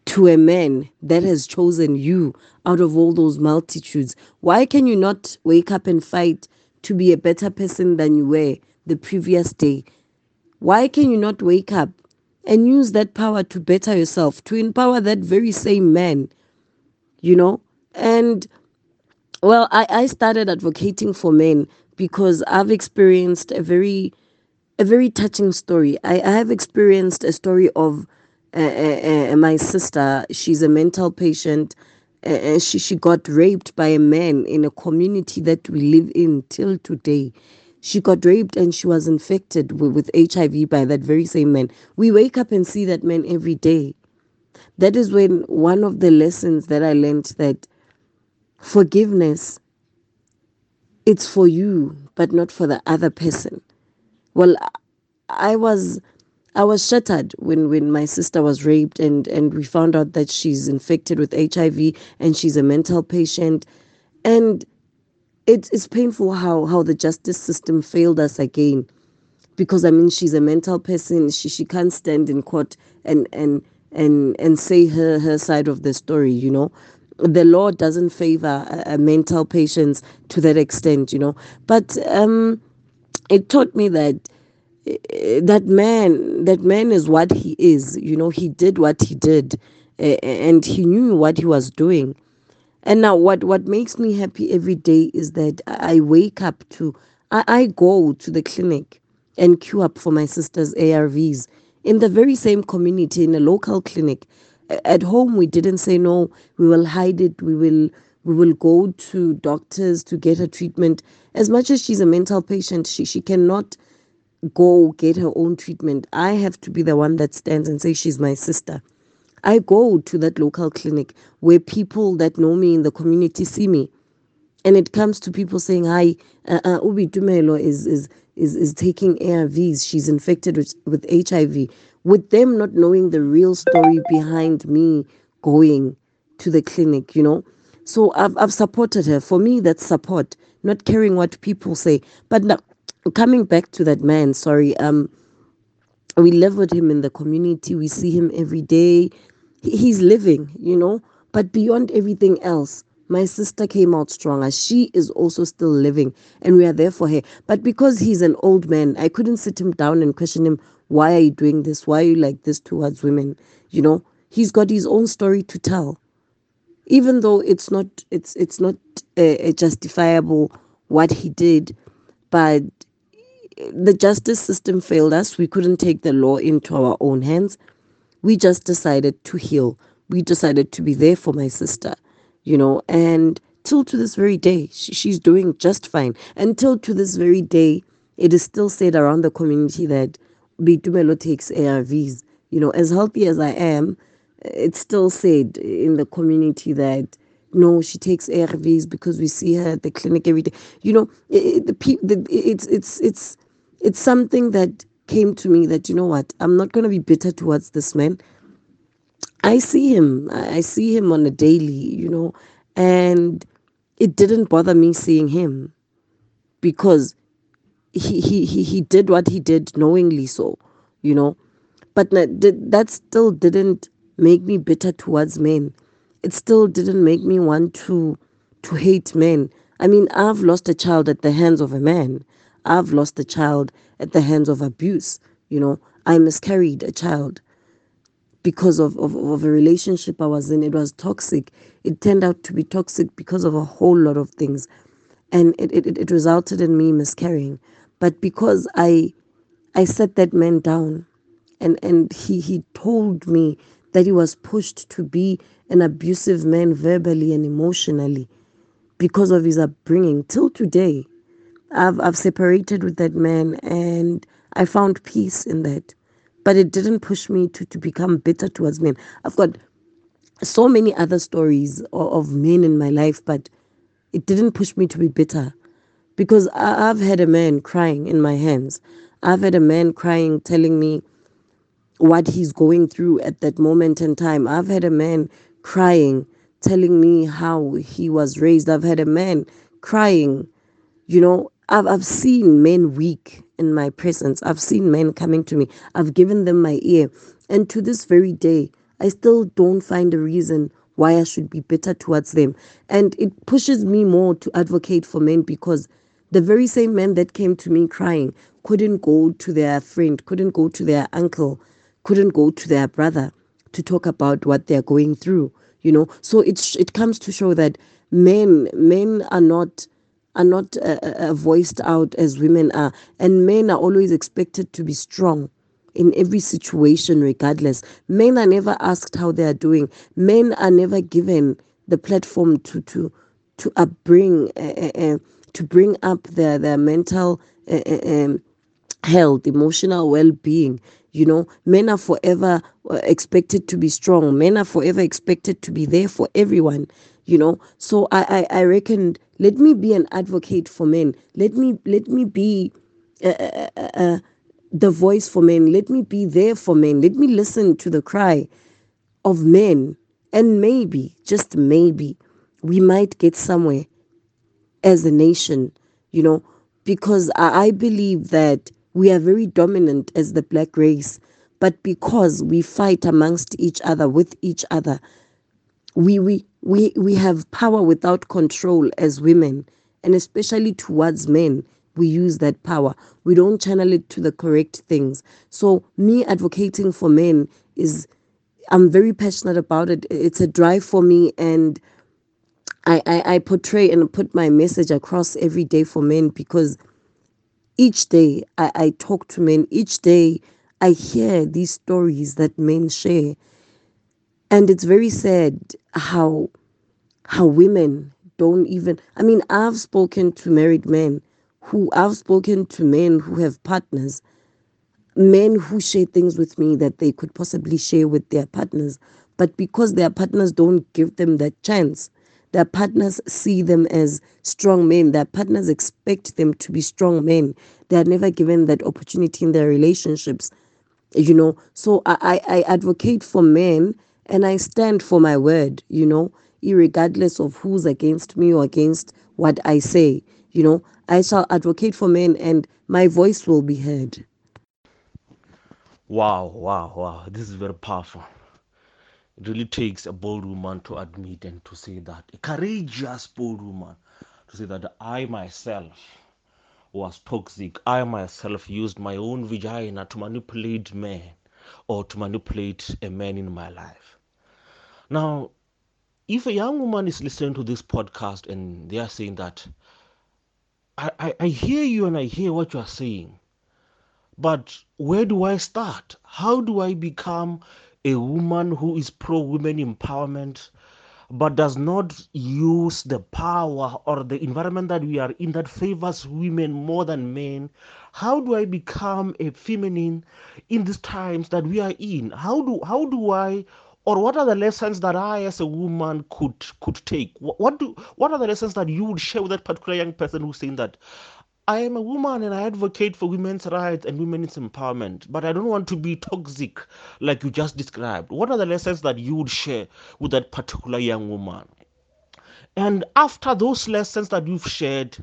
to a man that has chosen you out of all those multitudes? Why can you not wake up and fight to be a better person than you were the previous day? Why can you not wake up and use that power to better yourself, to empower that very same man? You know? And well, I, I started advocating for men because I've experienced a very a very touching story. I, I have experienced a story of uh, uh, uh, my sister, she's a mental patient. Uh, she, she got raped by a man in a community that we live in till today. She got raped and she was infected with, with HIV by that very same man. We wake up and see that man every day. That is when one of the lessons that I learned that forgiveness it's for you but not for the other person well i was I was shattered when, when my sister was raped and, and we found out that she's infected with HIV and she's a mental patient. And it's it's painful how, how the justice system failed us again. Because I mean she's a mental person, she she can't stand in court and and and and say her, her side of the story, you know. The law doesn't favor a, mental patients to that extent, you know. But um it taught me that that man that man is what he is you know he did what he did and he knew what he was doing and now what what makes me happy every day is that i wake up to i, I go to the clinic and queue up for my sister's arvs in the very same community in a local clinic at home we didn't say no we will hide it we will we will go to doctors to get her treatment as much as she's a mental patient she she cannot go get her own treatment. I have to be the one that stands and say she's my sister. I go to that local clinic where people that know me in the community see me. And it comes to people saying, Hi, uh, uh, Uboitumelo is, is, is, is taking ARVs. She's infected with, with HIV. With them not knowing the real story behind me going to the clinic, you know. So I've, I've supported her. For me, that's support, not caring what people say. But now, coming back to that man, sorry, um, we live with him in the community. We see him every day. He's living, you know. But beyond everything else, My sister came out stronger. She is also still living, and we are there for her. But because he's an old man, I couldn't sit him down and question him, Why are you doing this? Why are you like this towards women? You know, he's got his own story to tell. Even though it's not it's it's not uh, justifiable what he did, but the justice system failed us. We couldn't take the law into our own hands. We just decided to heal. We decided to be there for my sister, you know, and till to this very day, she, she's doing just fine. Until to this very day, it is still said around the community that Boitumelo takes ARVs. You know, as healthy as I am, it's still said in the community that no, she takes ARVs because we see her at the clinic every day. You know, it, the, the it's it's it's it's something that came to me that you know what? I'm not going to be bitter towards this man. I see him. I see him on a daily you know and it didn't bother me seeing him because he he he, he did what he did knowingly so you know. But that that still didn't make me bitter towards men. It still didn't make me want to to hate men. I mean i've lost a child at the hands of a man. I've lost a child at the hands of abuse. You know, I miscarried a child because of, of, of a relationship I was in. It was toxic. It turned out to be toxic because of a whole lot of things. And it, it, it resulted in me miscarrying. But because I I set that man down and, and he, he told me that he was pushed to be an abusive man verbally and emotionally because of his upbringing till today I've I've separated with that man and I found peace in that. But it didn't push me to, to become bitter towards men. I've got so many other stories of, of men in my life, but it didn't push me to be bitter because I, I've had a man crying in my hands. I've had a man crying, telling me what he's going through at that moment in time. I've had a man crying, telling me how he was raised. I've had a man crying, you know, I've, I've seen men weak in my presence. I've seen men coming to me. I've given them my ear. And to this very day, I still don't find a reason why I should be bitter towards them. And it pushes me more to advocate for men because the very same men that came to me crying couldn't go to their friend, couldn't go to their uncle, couldn't go to their brother to talk about what they're going through, you know. So it it comes to show that men men are not are not uh, uh, uh, voiced out as women are. And men are always expected to be strong in every situation, regardless. Men are never asked how they are doing. Men are never given the platform to to to upbring uh, uh, uh to bring up their their mental um, health, emotional well-being. You know, men are forever expected to be strong. Men are forever expected to be there for everyone you know? So i i, I reckon let me be an advocate for men. Let me let me be uh, uh, uh, uh, the voice for men. Let me be there for men. Let me listen to the cry of men. And maybe just maybe we might get somewhere as a nation you know? Because I, I believe that we are very dominant as the black race but because we fight amongst each other with each other we we we we have power without control as women and especially towards men we use that power. We don't channel it to the correct things. So me advocating for men is i'm very passionate about it. It's a drive for me and I, I, I portray and put my message across every day for men because each day I, I talk to men each day i hear these stories that men share. And it's very sad how how women don't even i mean i've spoken to married men who i've spoken to men who have partners men who share things with me that they could possibly share with their partners. But because their partners don't give them that chance their partners see them as strong men their partners expect them to be strong men. They are never given that opportunity in their relationships you know. So i i advocate for men and I stand for my word, you know, regardless of who's against me or against what I say. You know, I shall advocate for men and my voice will be heard. Wow, wow, wow. This is very powerful. it really takes a bold woman to admit and to say that a courageous bold woman to say that I myself was toxic. I myself used my own vagina to manipulate men or to manipulate a man in my life. Now, if a young woman is listening to this podcast and they are saying that I, I, I hear you and I hear what you are saying, but where do I start? How do I become a woman who is pro women empowerment? but does not use the power or the environment that we are in that favors women more than men how do i become a feminine in these times that we are in how do how do i or what are the lessons that I, as a woman, could could take? What, what do what are the lessons that you would share with that particular young person who's saying that I am a woman and I advocate for women's rights and women's empowerment, but I don't want to be toxic like you just described. What are the lessons that you would share with that particular young woman? And after those lessons that you've shared,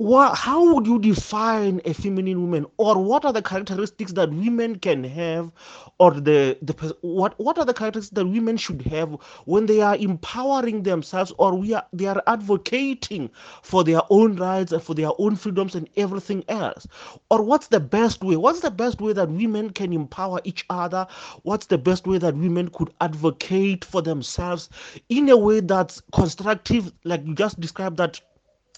what, how would you define a feminine woman? Or what are the characteristics that women can have? Or the, the what what are the characteristics that women should have when they are empowering themselves or we are they are advocating for their own rights and for their own freedoms and everything else? Or what's the best way what's the best way that women can empower each other? What's the best way that women could advocate for themselves in a way that's constructive? Like you just described that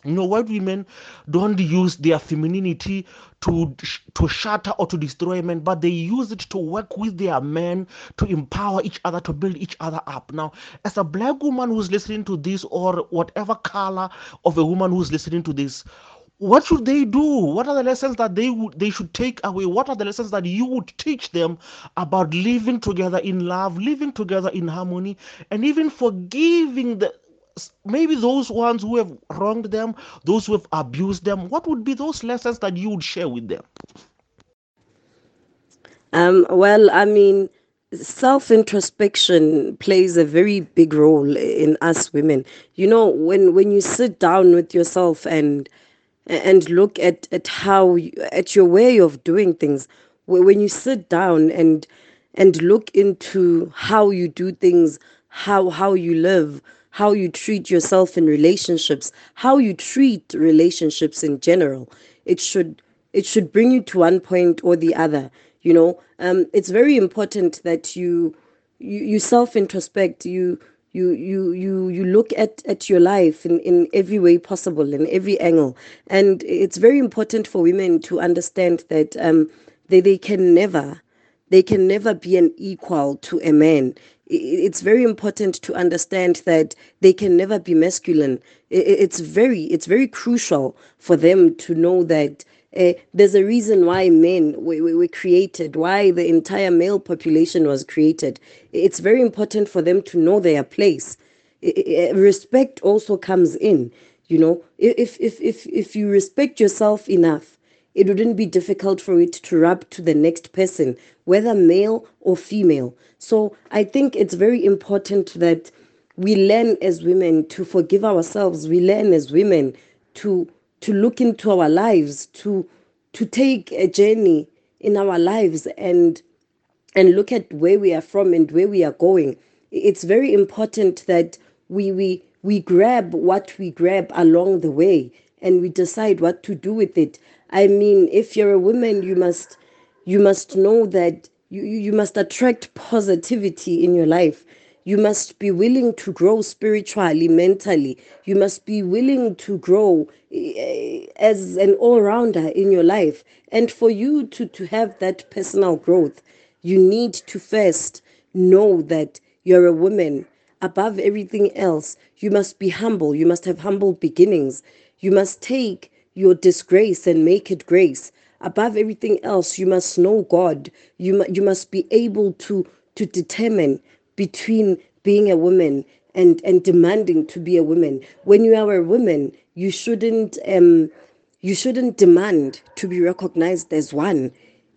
you know, white women don't use their femininity to to shatter or to destroy men, but they use it to work with their men to empower each other, to build each other up. Now, as a black woman who's listening to this, or whatever color of a woman who's listening to this, what should they do what are the lessons that they would they should take away what are the lessons that you would teach them about living together in love living together in harmony and even forgiving the maybe those ones who have wronged them, those who have abused them, what would be those lessons that you would share with them? Um, well, I mean, self introspection plays a very big role in us women. You know, when when you sit down with yourself and and look at at how you, at your way of doing things, when you sit down and and look into how you do things, how how you live, how you treat yourself in relationships, how you treat relationships in general. It should it should bring you to one point or the other. You know, um, it's very important that you you, you self introspect. You you you you you look at at your life in in every way possible in every angle and it's very important for women to understand that um they they can never they can never be an equal to a man it's very important to understand that they can never be masculine. It's very it's very crucial for them to know that uh, there's a reason why men were, were created why the entire male population was created. It's very important for them to know their place. Respect also comes in you know. If if if if you respect yourself enough it wouldn't be difficult for it to rub to the next person, whether male or female. So I think it's very important that we learn as women to forgive ourselves. We learn as women to to look into our lives, to to take a journey in our lives and and look at where we are from and where we are going. It's very important that we we we grab what we grab along the way and we decide what to do with it. I mean, if you're a woman, you must you must know that you, you must attract positivity in your life. You must be willing to grow spiritually, mentally. You must be willing to grow eh, as an all rounder in your life. And for you to, to have that personal growth, you need to first know that you're a woman. Above everything else, you must be humble. You must have humble beginnings. You must take your disgrace and make it grace. Above everything else, you must know God. You, you must be able to, to determine between being a woman and, and demanding to be a woman. When you are a woman, you shouldn't um, you shouldn't demand to be recognized as one.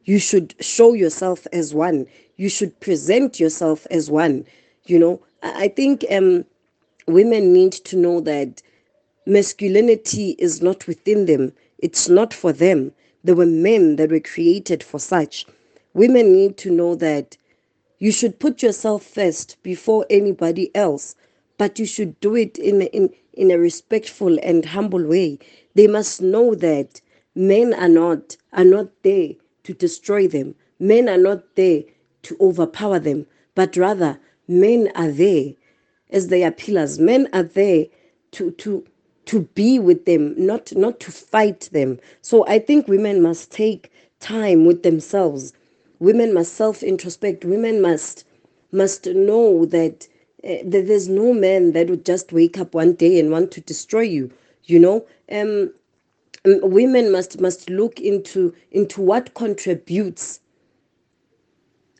You should show yourself as one. You should present yourself as one. You know, I think um, women need to know that masculinity is not within them, it's not for them. There were men that were created for such. Women need to know that You should put yourself first before anybody else, but you should do it in in in a respectful and humble way. They must know that men are not are not there to destroy them. Men are not there to overpower them, but rather men are there as their pillars. Men are there to to to be with them, not not to fight them. So I think women must take time with themselves. Women must self introspect. Women must must know that uh, that there's no man that would just wake up one day and want to destroy you. You know, um, women must must look into into what contributes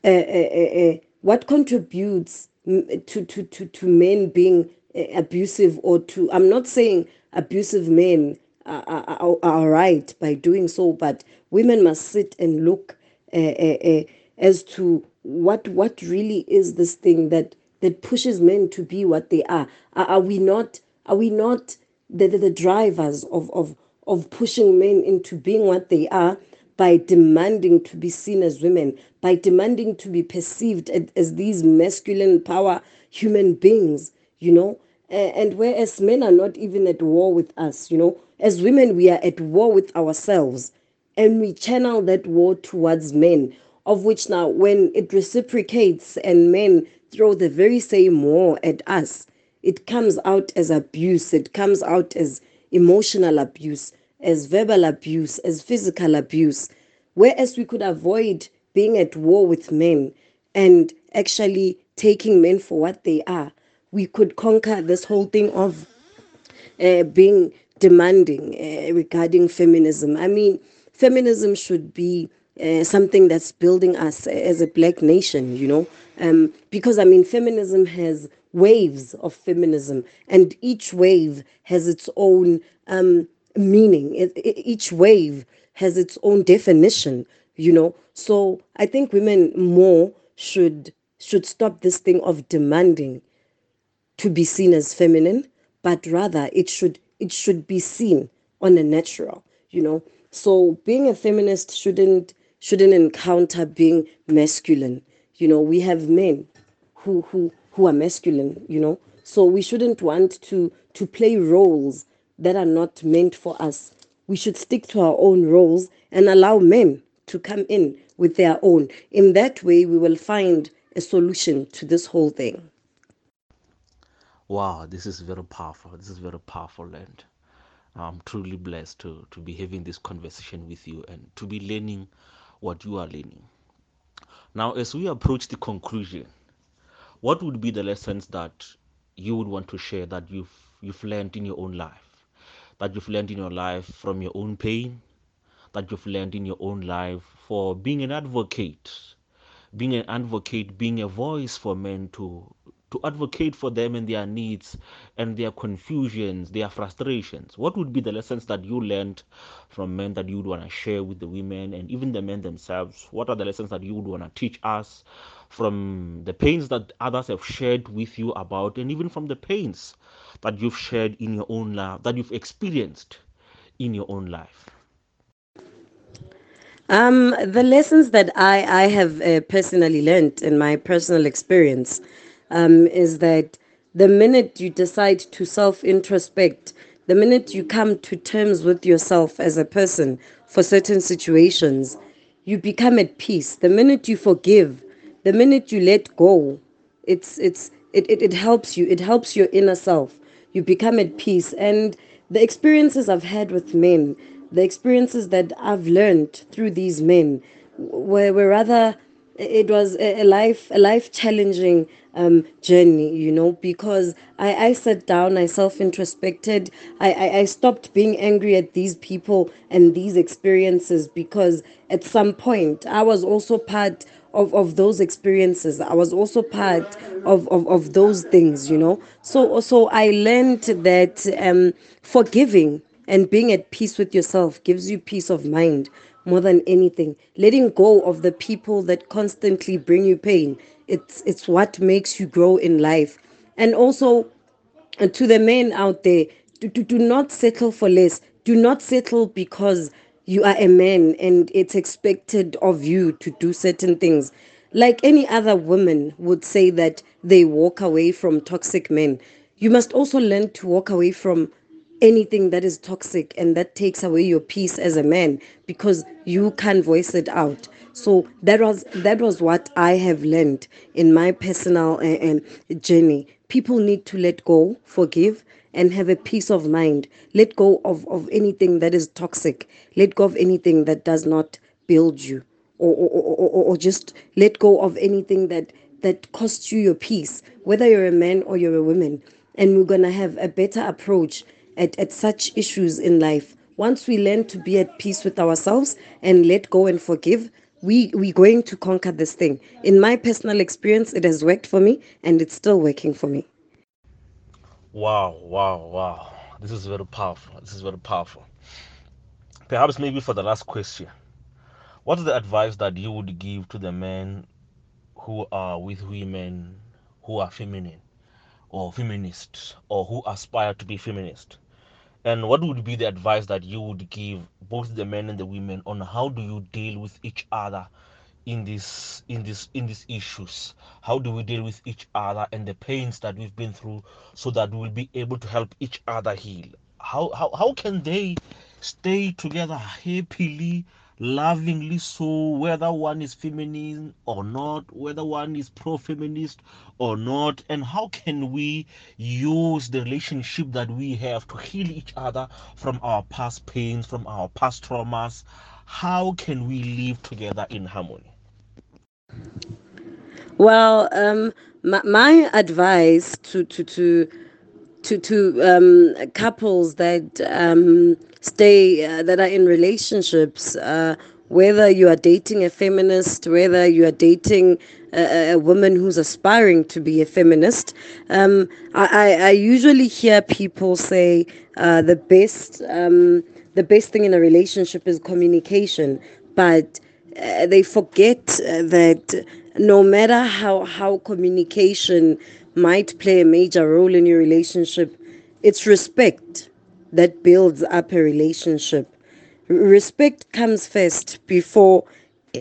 uh, uh, what contributes to, to, to, to men being abusive or to i'm not saying abusive men are, are, are right by doing so but women must sit and look eh, eh, eh, as to what what really is this thing that that pushes men to be what they are are, are we not are we not the, the, the drivers of, of of pushing men into being what they are by demanding to be seen as women, by demanding to be perceived as, as these masculine power human beings, you know. And whereas men are not even at war with us, you know, as women, we are at war with ourselves and we channel that war towards men, of which now, when it reciprocates and men throw the very same war at us, it comes out as abuse, it comes out as emotional abuse, as verbal abuse, as physical abuse, whereas we could avoid being at war with men and actually taking men for what they are. We could conquer this whole thing of uh, being demanding uh, regarding feminism. I mean, feminism should be uh, something that's building us as a black nation, you know, um, because I mean, feminism has waves of feminism, and each wave has its own um, meaning. It, it, each wave has its own definition, you know. So I think women more should should stop this thing of demanding to be seen as feminine, but rather it should it should be seen on a natural, you know. So being a feminist shouldn't shouldn't encounter being masculine. You know, we have men who who who are masculine, you know. So we shouldn't want to to play roles that are not meant for us. We should stick to our own roles and allow men to come in with their own. In that way, we will find a solution to this whole thing. Wow, this is very powerful. This is very powerful, and I'm truly blessed to, to be having this conversation with you and to be learning what you are learning. Now, as we approach the conclusion, what would be the lessons that you would want to share that you've you've learned in your own life? that you've learned in your life from your own pain, that you've learned in your own life for being an advocate, being an advocate, being a voice for men to to advocate for them and their needs and their confusions, their frustrations. What would be the lessons that you learned from men that you would want to share with the women and even the men themselves? What are the lessons that you would want to teach us from the pains that others have shared with you about and even from the pains that you've shared in your own life, that you've experienced in your own life? Um, the lessons that I, I have uh, personally learned in my personal experience um, is that the minute you decide to self introspect, the minute you come to terms with yourself as a person for certain situations, you become at peace. The minute you forgive, the minute you let go, it's it's it, it, it helps you. It helps your inner self you become at peace. And the experiences I've had with men, the experiences that I've learned through these men, were, were rather it was a life a life challenging um, journey you know because I, I sat down i self introspected I, I, I stopped being angry at these people and these experiences because at some point i was also part of, of those experiences. I was also part of, of, of those things, you know. So so I learned that um, forgiving and being at peace with yourself gives you peace of mind more than anything. Letting go of the people that constantly bring you pain. It's it's what makes you grow in life. And also uh, to the men out there, do, do, do not settle for less. Do not settle because you are a man and it's expected of you to do certain things like any other woman would say that they walk away from toxic men, you must also learn to walk away from anything that is toxic and that takes away your peace as a man because you can't voice it out. So that was that was what i have learned in my personal uh, journey. People need to let go forgive and have a peace of mind. Let go of, of anything that is toxic. Let go of anything that does not build you. Or, or, or, or just let go of anything that that costs you your peace whether you're a man or you're a woman. And we're going to have a better approach at, at such issues in life. Once we learn to be at peace with ourselves and let go and forgive we we're going to conquer this thing. In my personal experience it has worked for me and it's still working for me. Wow wow wow. This is very powerful. This is very powerful. Perhaps maybe for the last question what's the advice that you would give to the men who are with women who are feminine or feminists or who aspire to be feminist and what would be the advice that you would give both the men and the women on how do you deal with each other in this in this in these issues? How do we deal with each other and the pains that we've been through so that we'll be able to help each other heal? How how, how can they stay together happily lovingly so whether one is feminine or not whether one is pro-feminist or not and how can we use the relationship that we have to heal each other from our past pains from our past traumas? How can we live together in harmony? Well um my, my advice to to to to to um, couples that um, stay uh, that are in relationships uh, whether you are dating a feminist whether you are dating a, a woman who's aspiring to be a feminist um, I, I, usually hear people say uh, the best um, the best thing in a relationship is communication but uh, they forget uh, that no matter how how communication might play a major role in your relationship, it's respect that builds up a relationship. Respect comes first before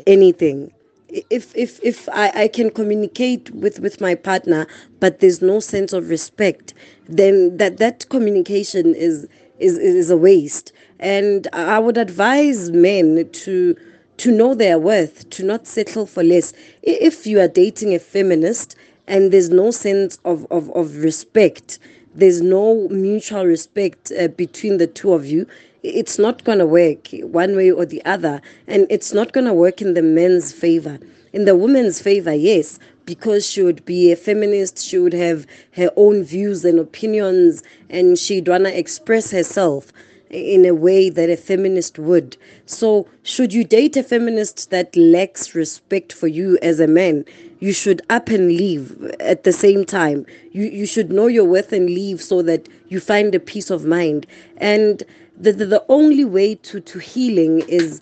anything. If if if I, I can communicate with, with my partner but there's no sense of respect, then that, that communication is is is a waste. And I would advise men to to know their worth, to not settle for less. If you are dating a feminist and there's no sense of, of, of respect, there's no mutual respect uh, between the two of you, it's not going to work one way or the other. And it's not going to work in the men's favor. In the woman's favor, yes, because she would be a feminist, she would have her own views and opinions, and she'd want to express herself in a way that a feminist would. So, should you date a feminist that lacks respect for you as a man, you should up and leave at the same time. You you should know your worth and leave so that you find a peace of mind. And the the, the only way to to healing is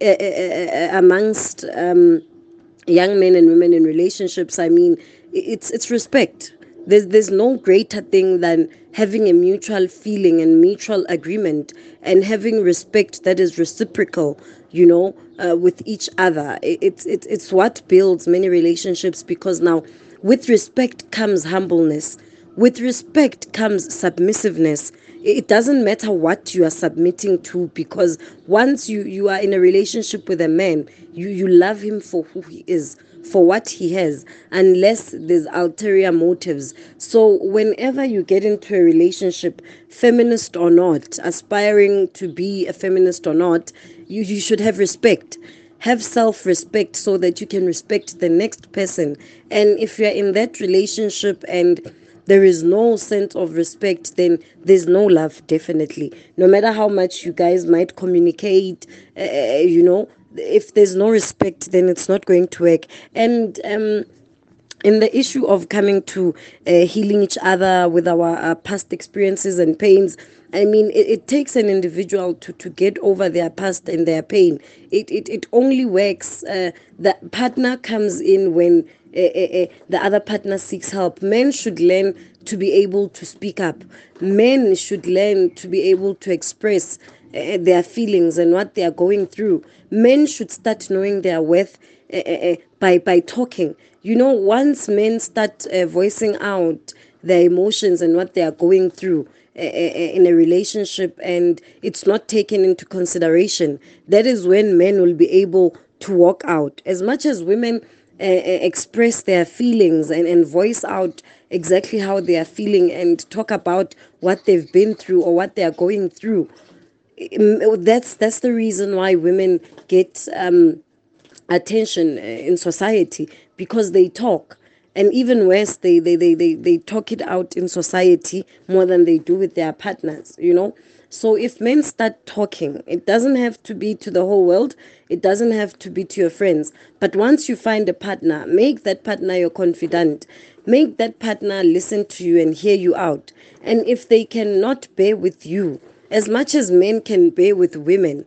uh, uh, amongst um, young men and women in relationships. I mean, it's it's respect there's there's no greater thing than having a mutual feeling and mutual agreement and having respect that is reciprocal you know uh, with each other. It's it's it's what builds many relationships because now with respect comes humbleness. With respect comes submissiveness. It doesn't matter what you are submitting to because once you you are in a relationship with a man you you love him for who he is for what he has unless there's ulterior motives. So, whenever you get into a relationship, feminist or not, aspiring to be a feminist or not, you, you should have respect. Have self respect so that you can respect the next person. And if you're in that relationship and there is no sense of respect, then there's no love, definitely. No matter how much you guys might communicate, uh, you know, if there's no respect, then it's not going to work. And um, in the issue of coming to uh, healing each other with our uh, past experiences and pains, I mean, it, it, takes an individual to, to get over their past and their pain. It, it, it only works, uh, the partner comes in when uh, uh, uh, the other partner seeks help. Men should learn to be able to speak up. Men should learn to be able to express their feelings and what they are going through. Men should start knowing their worth uh, uh, by by talking. You know, once men start uh, voicing out their emotions and what they are going through in a relationship and it's not taken into consideration, that is when men will be able to walk out. As much as women express their feelings and, and voice out exactly how they are feeling and talk about what they've been through or what they are going through, that's that's the reason why women get um, attention in society because they talk. And even worse they, they they they they talk it out in society more than they do with their partners you know? So if men start talking it doesn't have to be to the whole world. It doesn't have to be to your friends. But once you find a partner make that partner your confidant. Make that partner listen to you and hear you out. And if they cannot bear with you as much as men can bear with women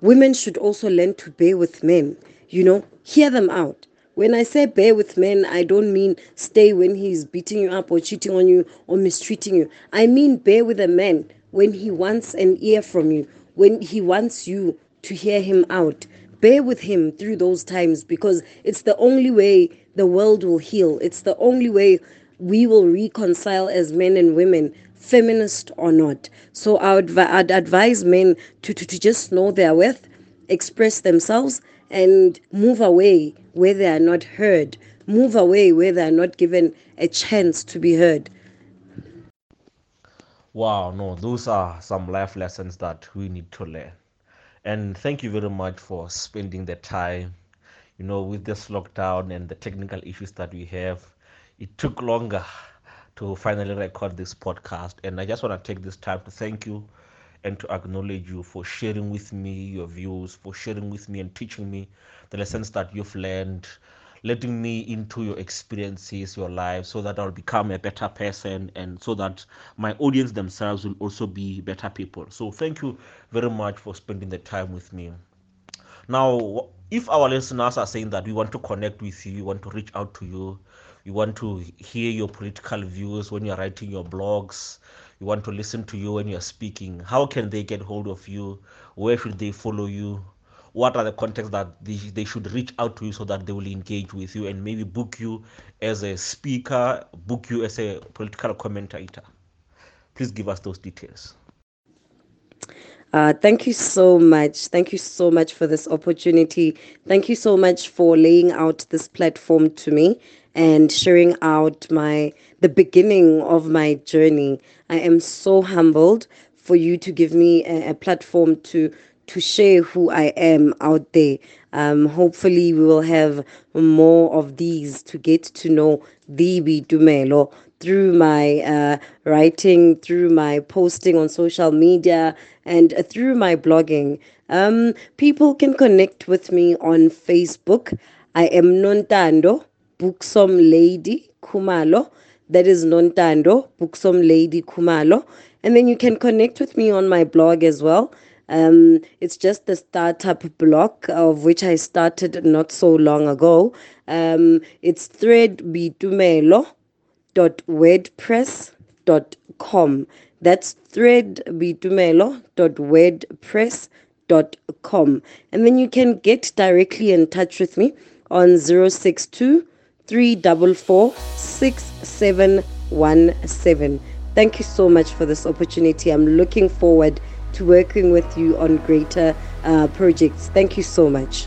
women should also learn to bear with men you know, hear them out. When I say bear with men, I don't mean stay when he's beating you up or cheating on you or mistreating you. I mean bear with a man when he wants an ear from you, when he wants you to hear him out. Bear with him through those times because it's the only way the world will heal. It's the only way we will reconcile as men and women, feminist or not. So I would, I'd advise men to, to, to just know their worth, express themselves, and move away where they are not heard, move away where they are not given a chance to be heard. Wow, no, those are some life lessons that we need to learn. And thank you very much for spending the time. You know, with this lockdown and the technical issues that we have, it took longer to finally record this podcast. And I just want to take this time to thank you and to acknowledge you for sharing with me your views, for sharing with me and teaching me the lessons that you've learned, letting me into your experiences, your life, so that I'll become a better person and so that my audience themselves will also be better people. So, thank you very much for spending the time with me. Now, if our listeners are saying that we want to connect with you, we want to reach out to you, we want to hear your political views when you're writing your blogs, you want to listen to you when you're speaking, how can they get hold of you? Where should they follow you? What are the contexts that they, they should reach out to you so that they will engage with you and maybe book you as a speaker, book you as a political commentator? Please give us those details. Uh, thank you so much. Thank you so much for this opportunity. Thank you so much for laying out this platform to me and sharing out my the beginning of my journey. I am so humbled for you to give me a, a platform to to share who I am out there. Um, hopefully, we will have more of these to get to know Uboitumelo through my uh, writing, through my posting on social media, and uh, through my blogging. Um, people can connect with me on Facebook. I am Nothando Buxom Lady Khumalo. That is Nothando Buxom Lady Khumalo. And then you can connect with me on my blog as well. Um, it's just the startup blog of which I started not so long ago. Um, it's threadbitumelo.wordpress.com. That's threadbitumelo.wordpress.com. And then you can get directly in touch with me on 062 344 6717. Thank you so much for this opportunity. I'm looking forward to working with you on greater uh, projects. Thank you so much.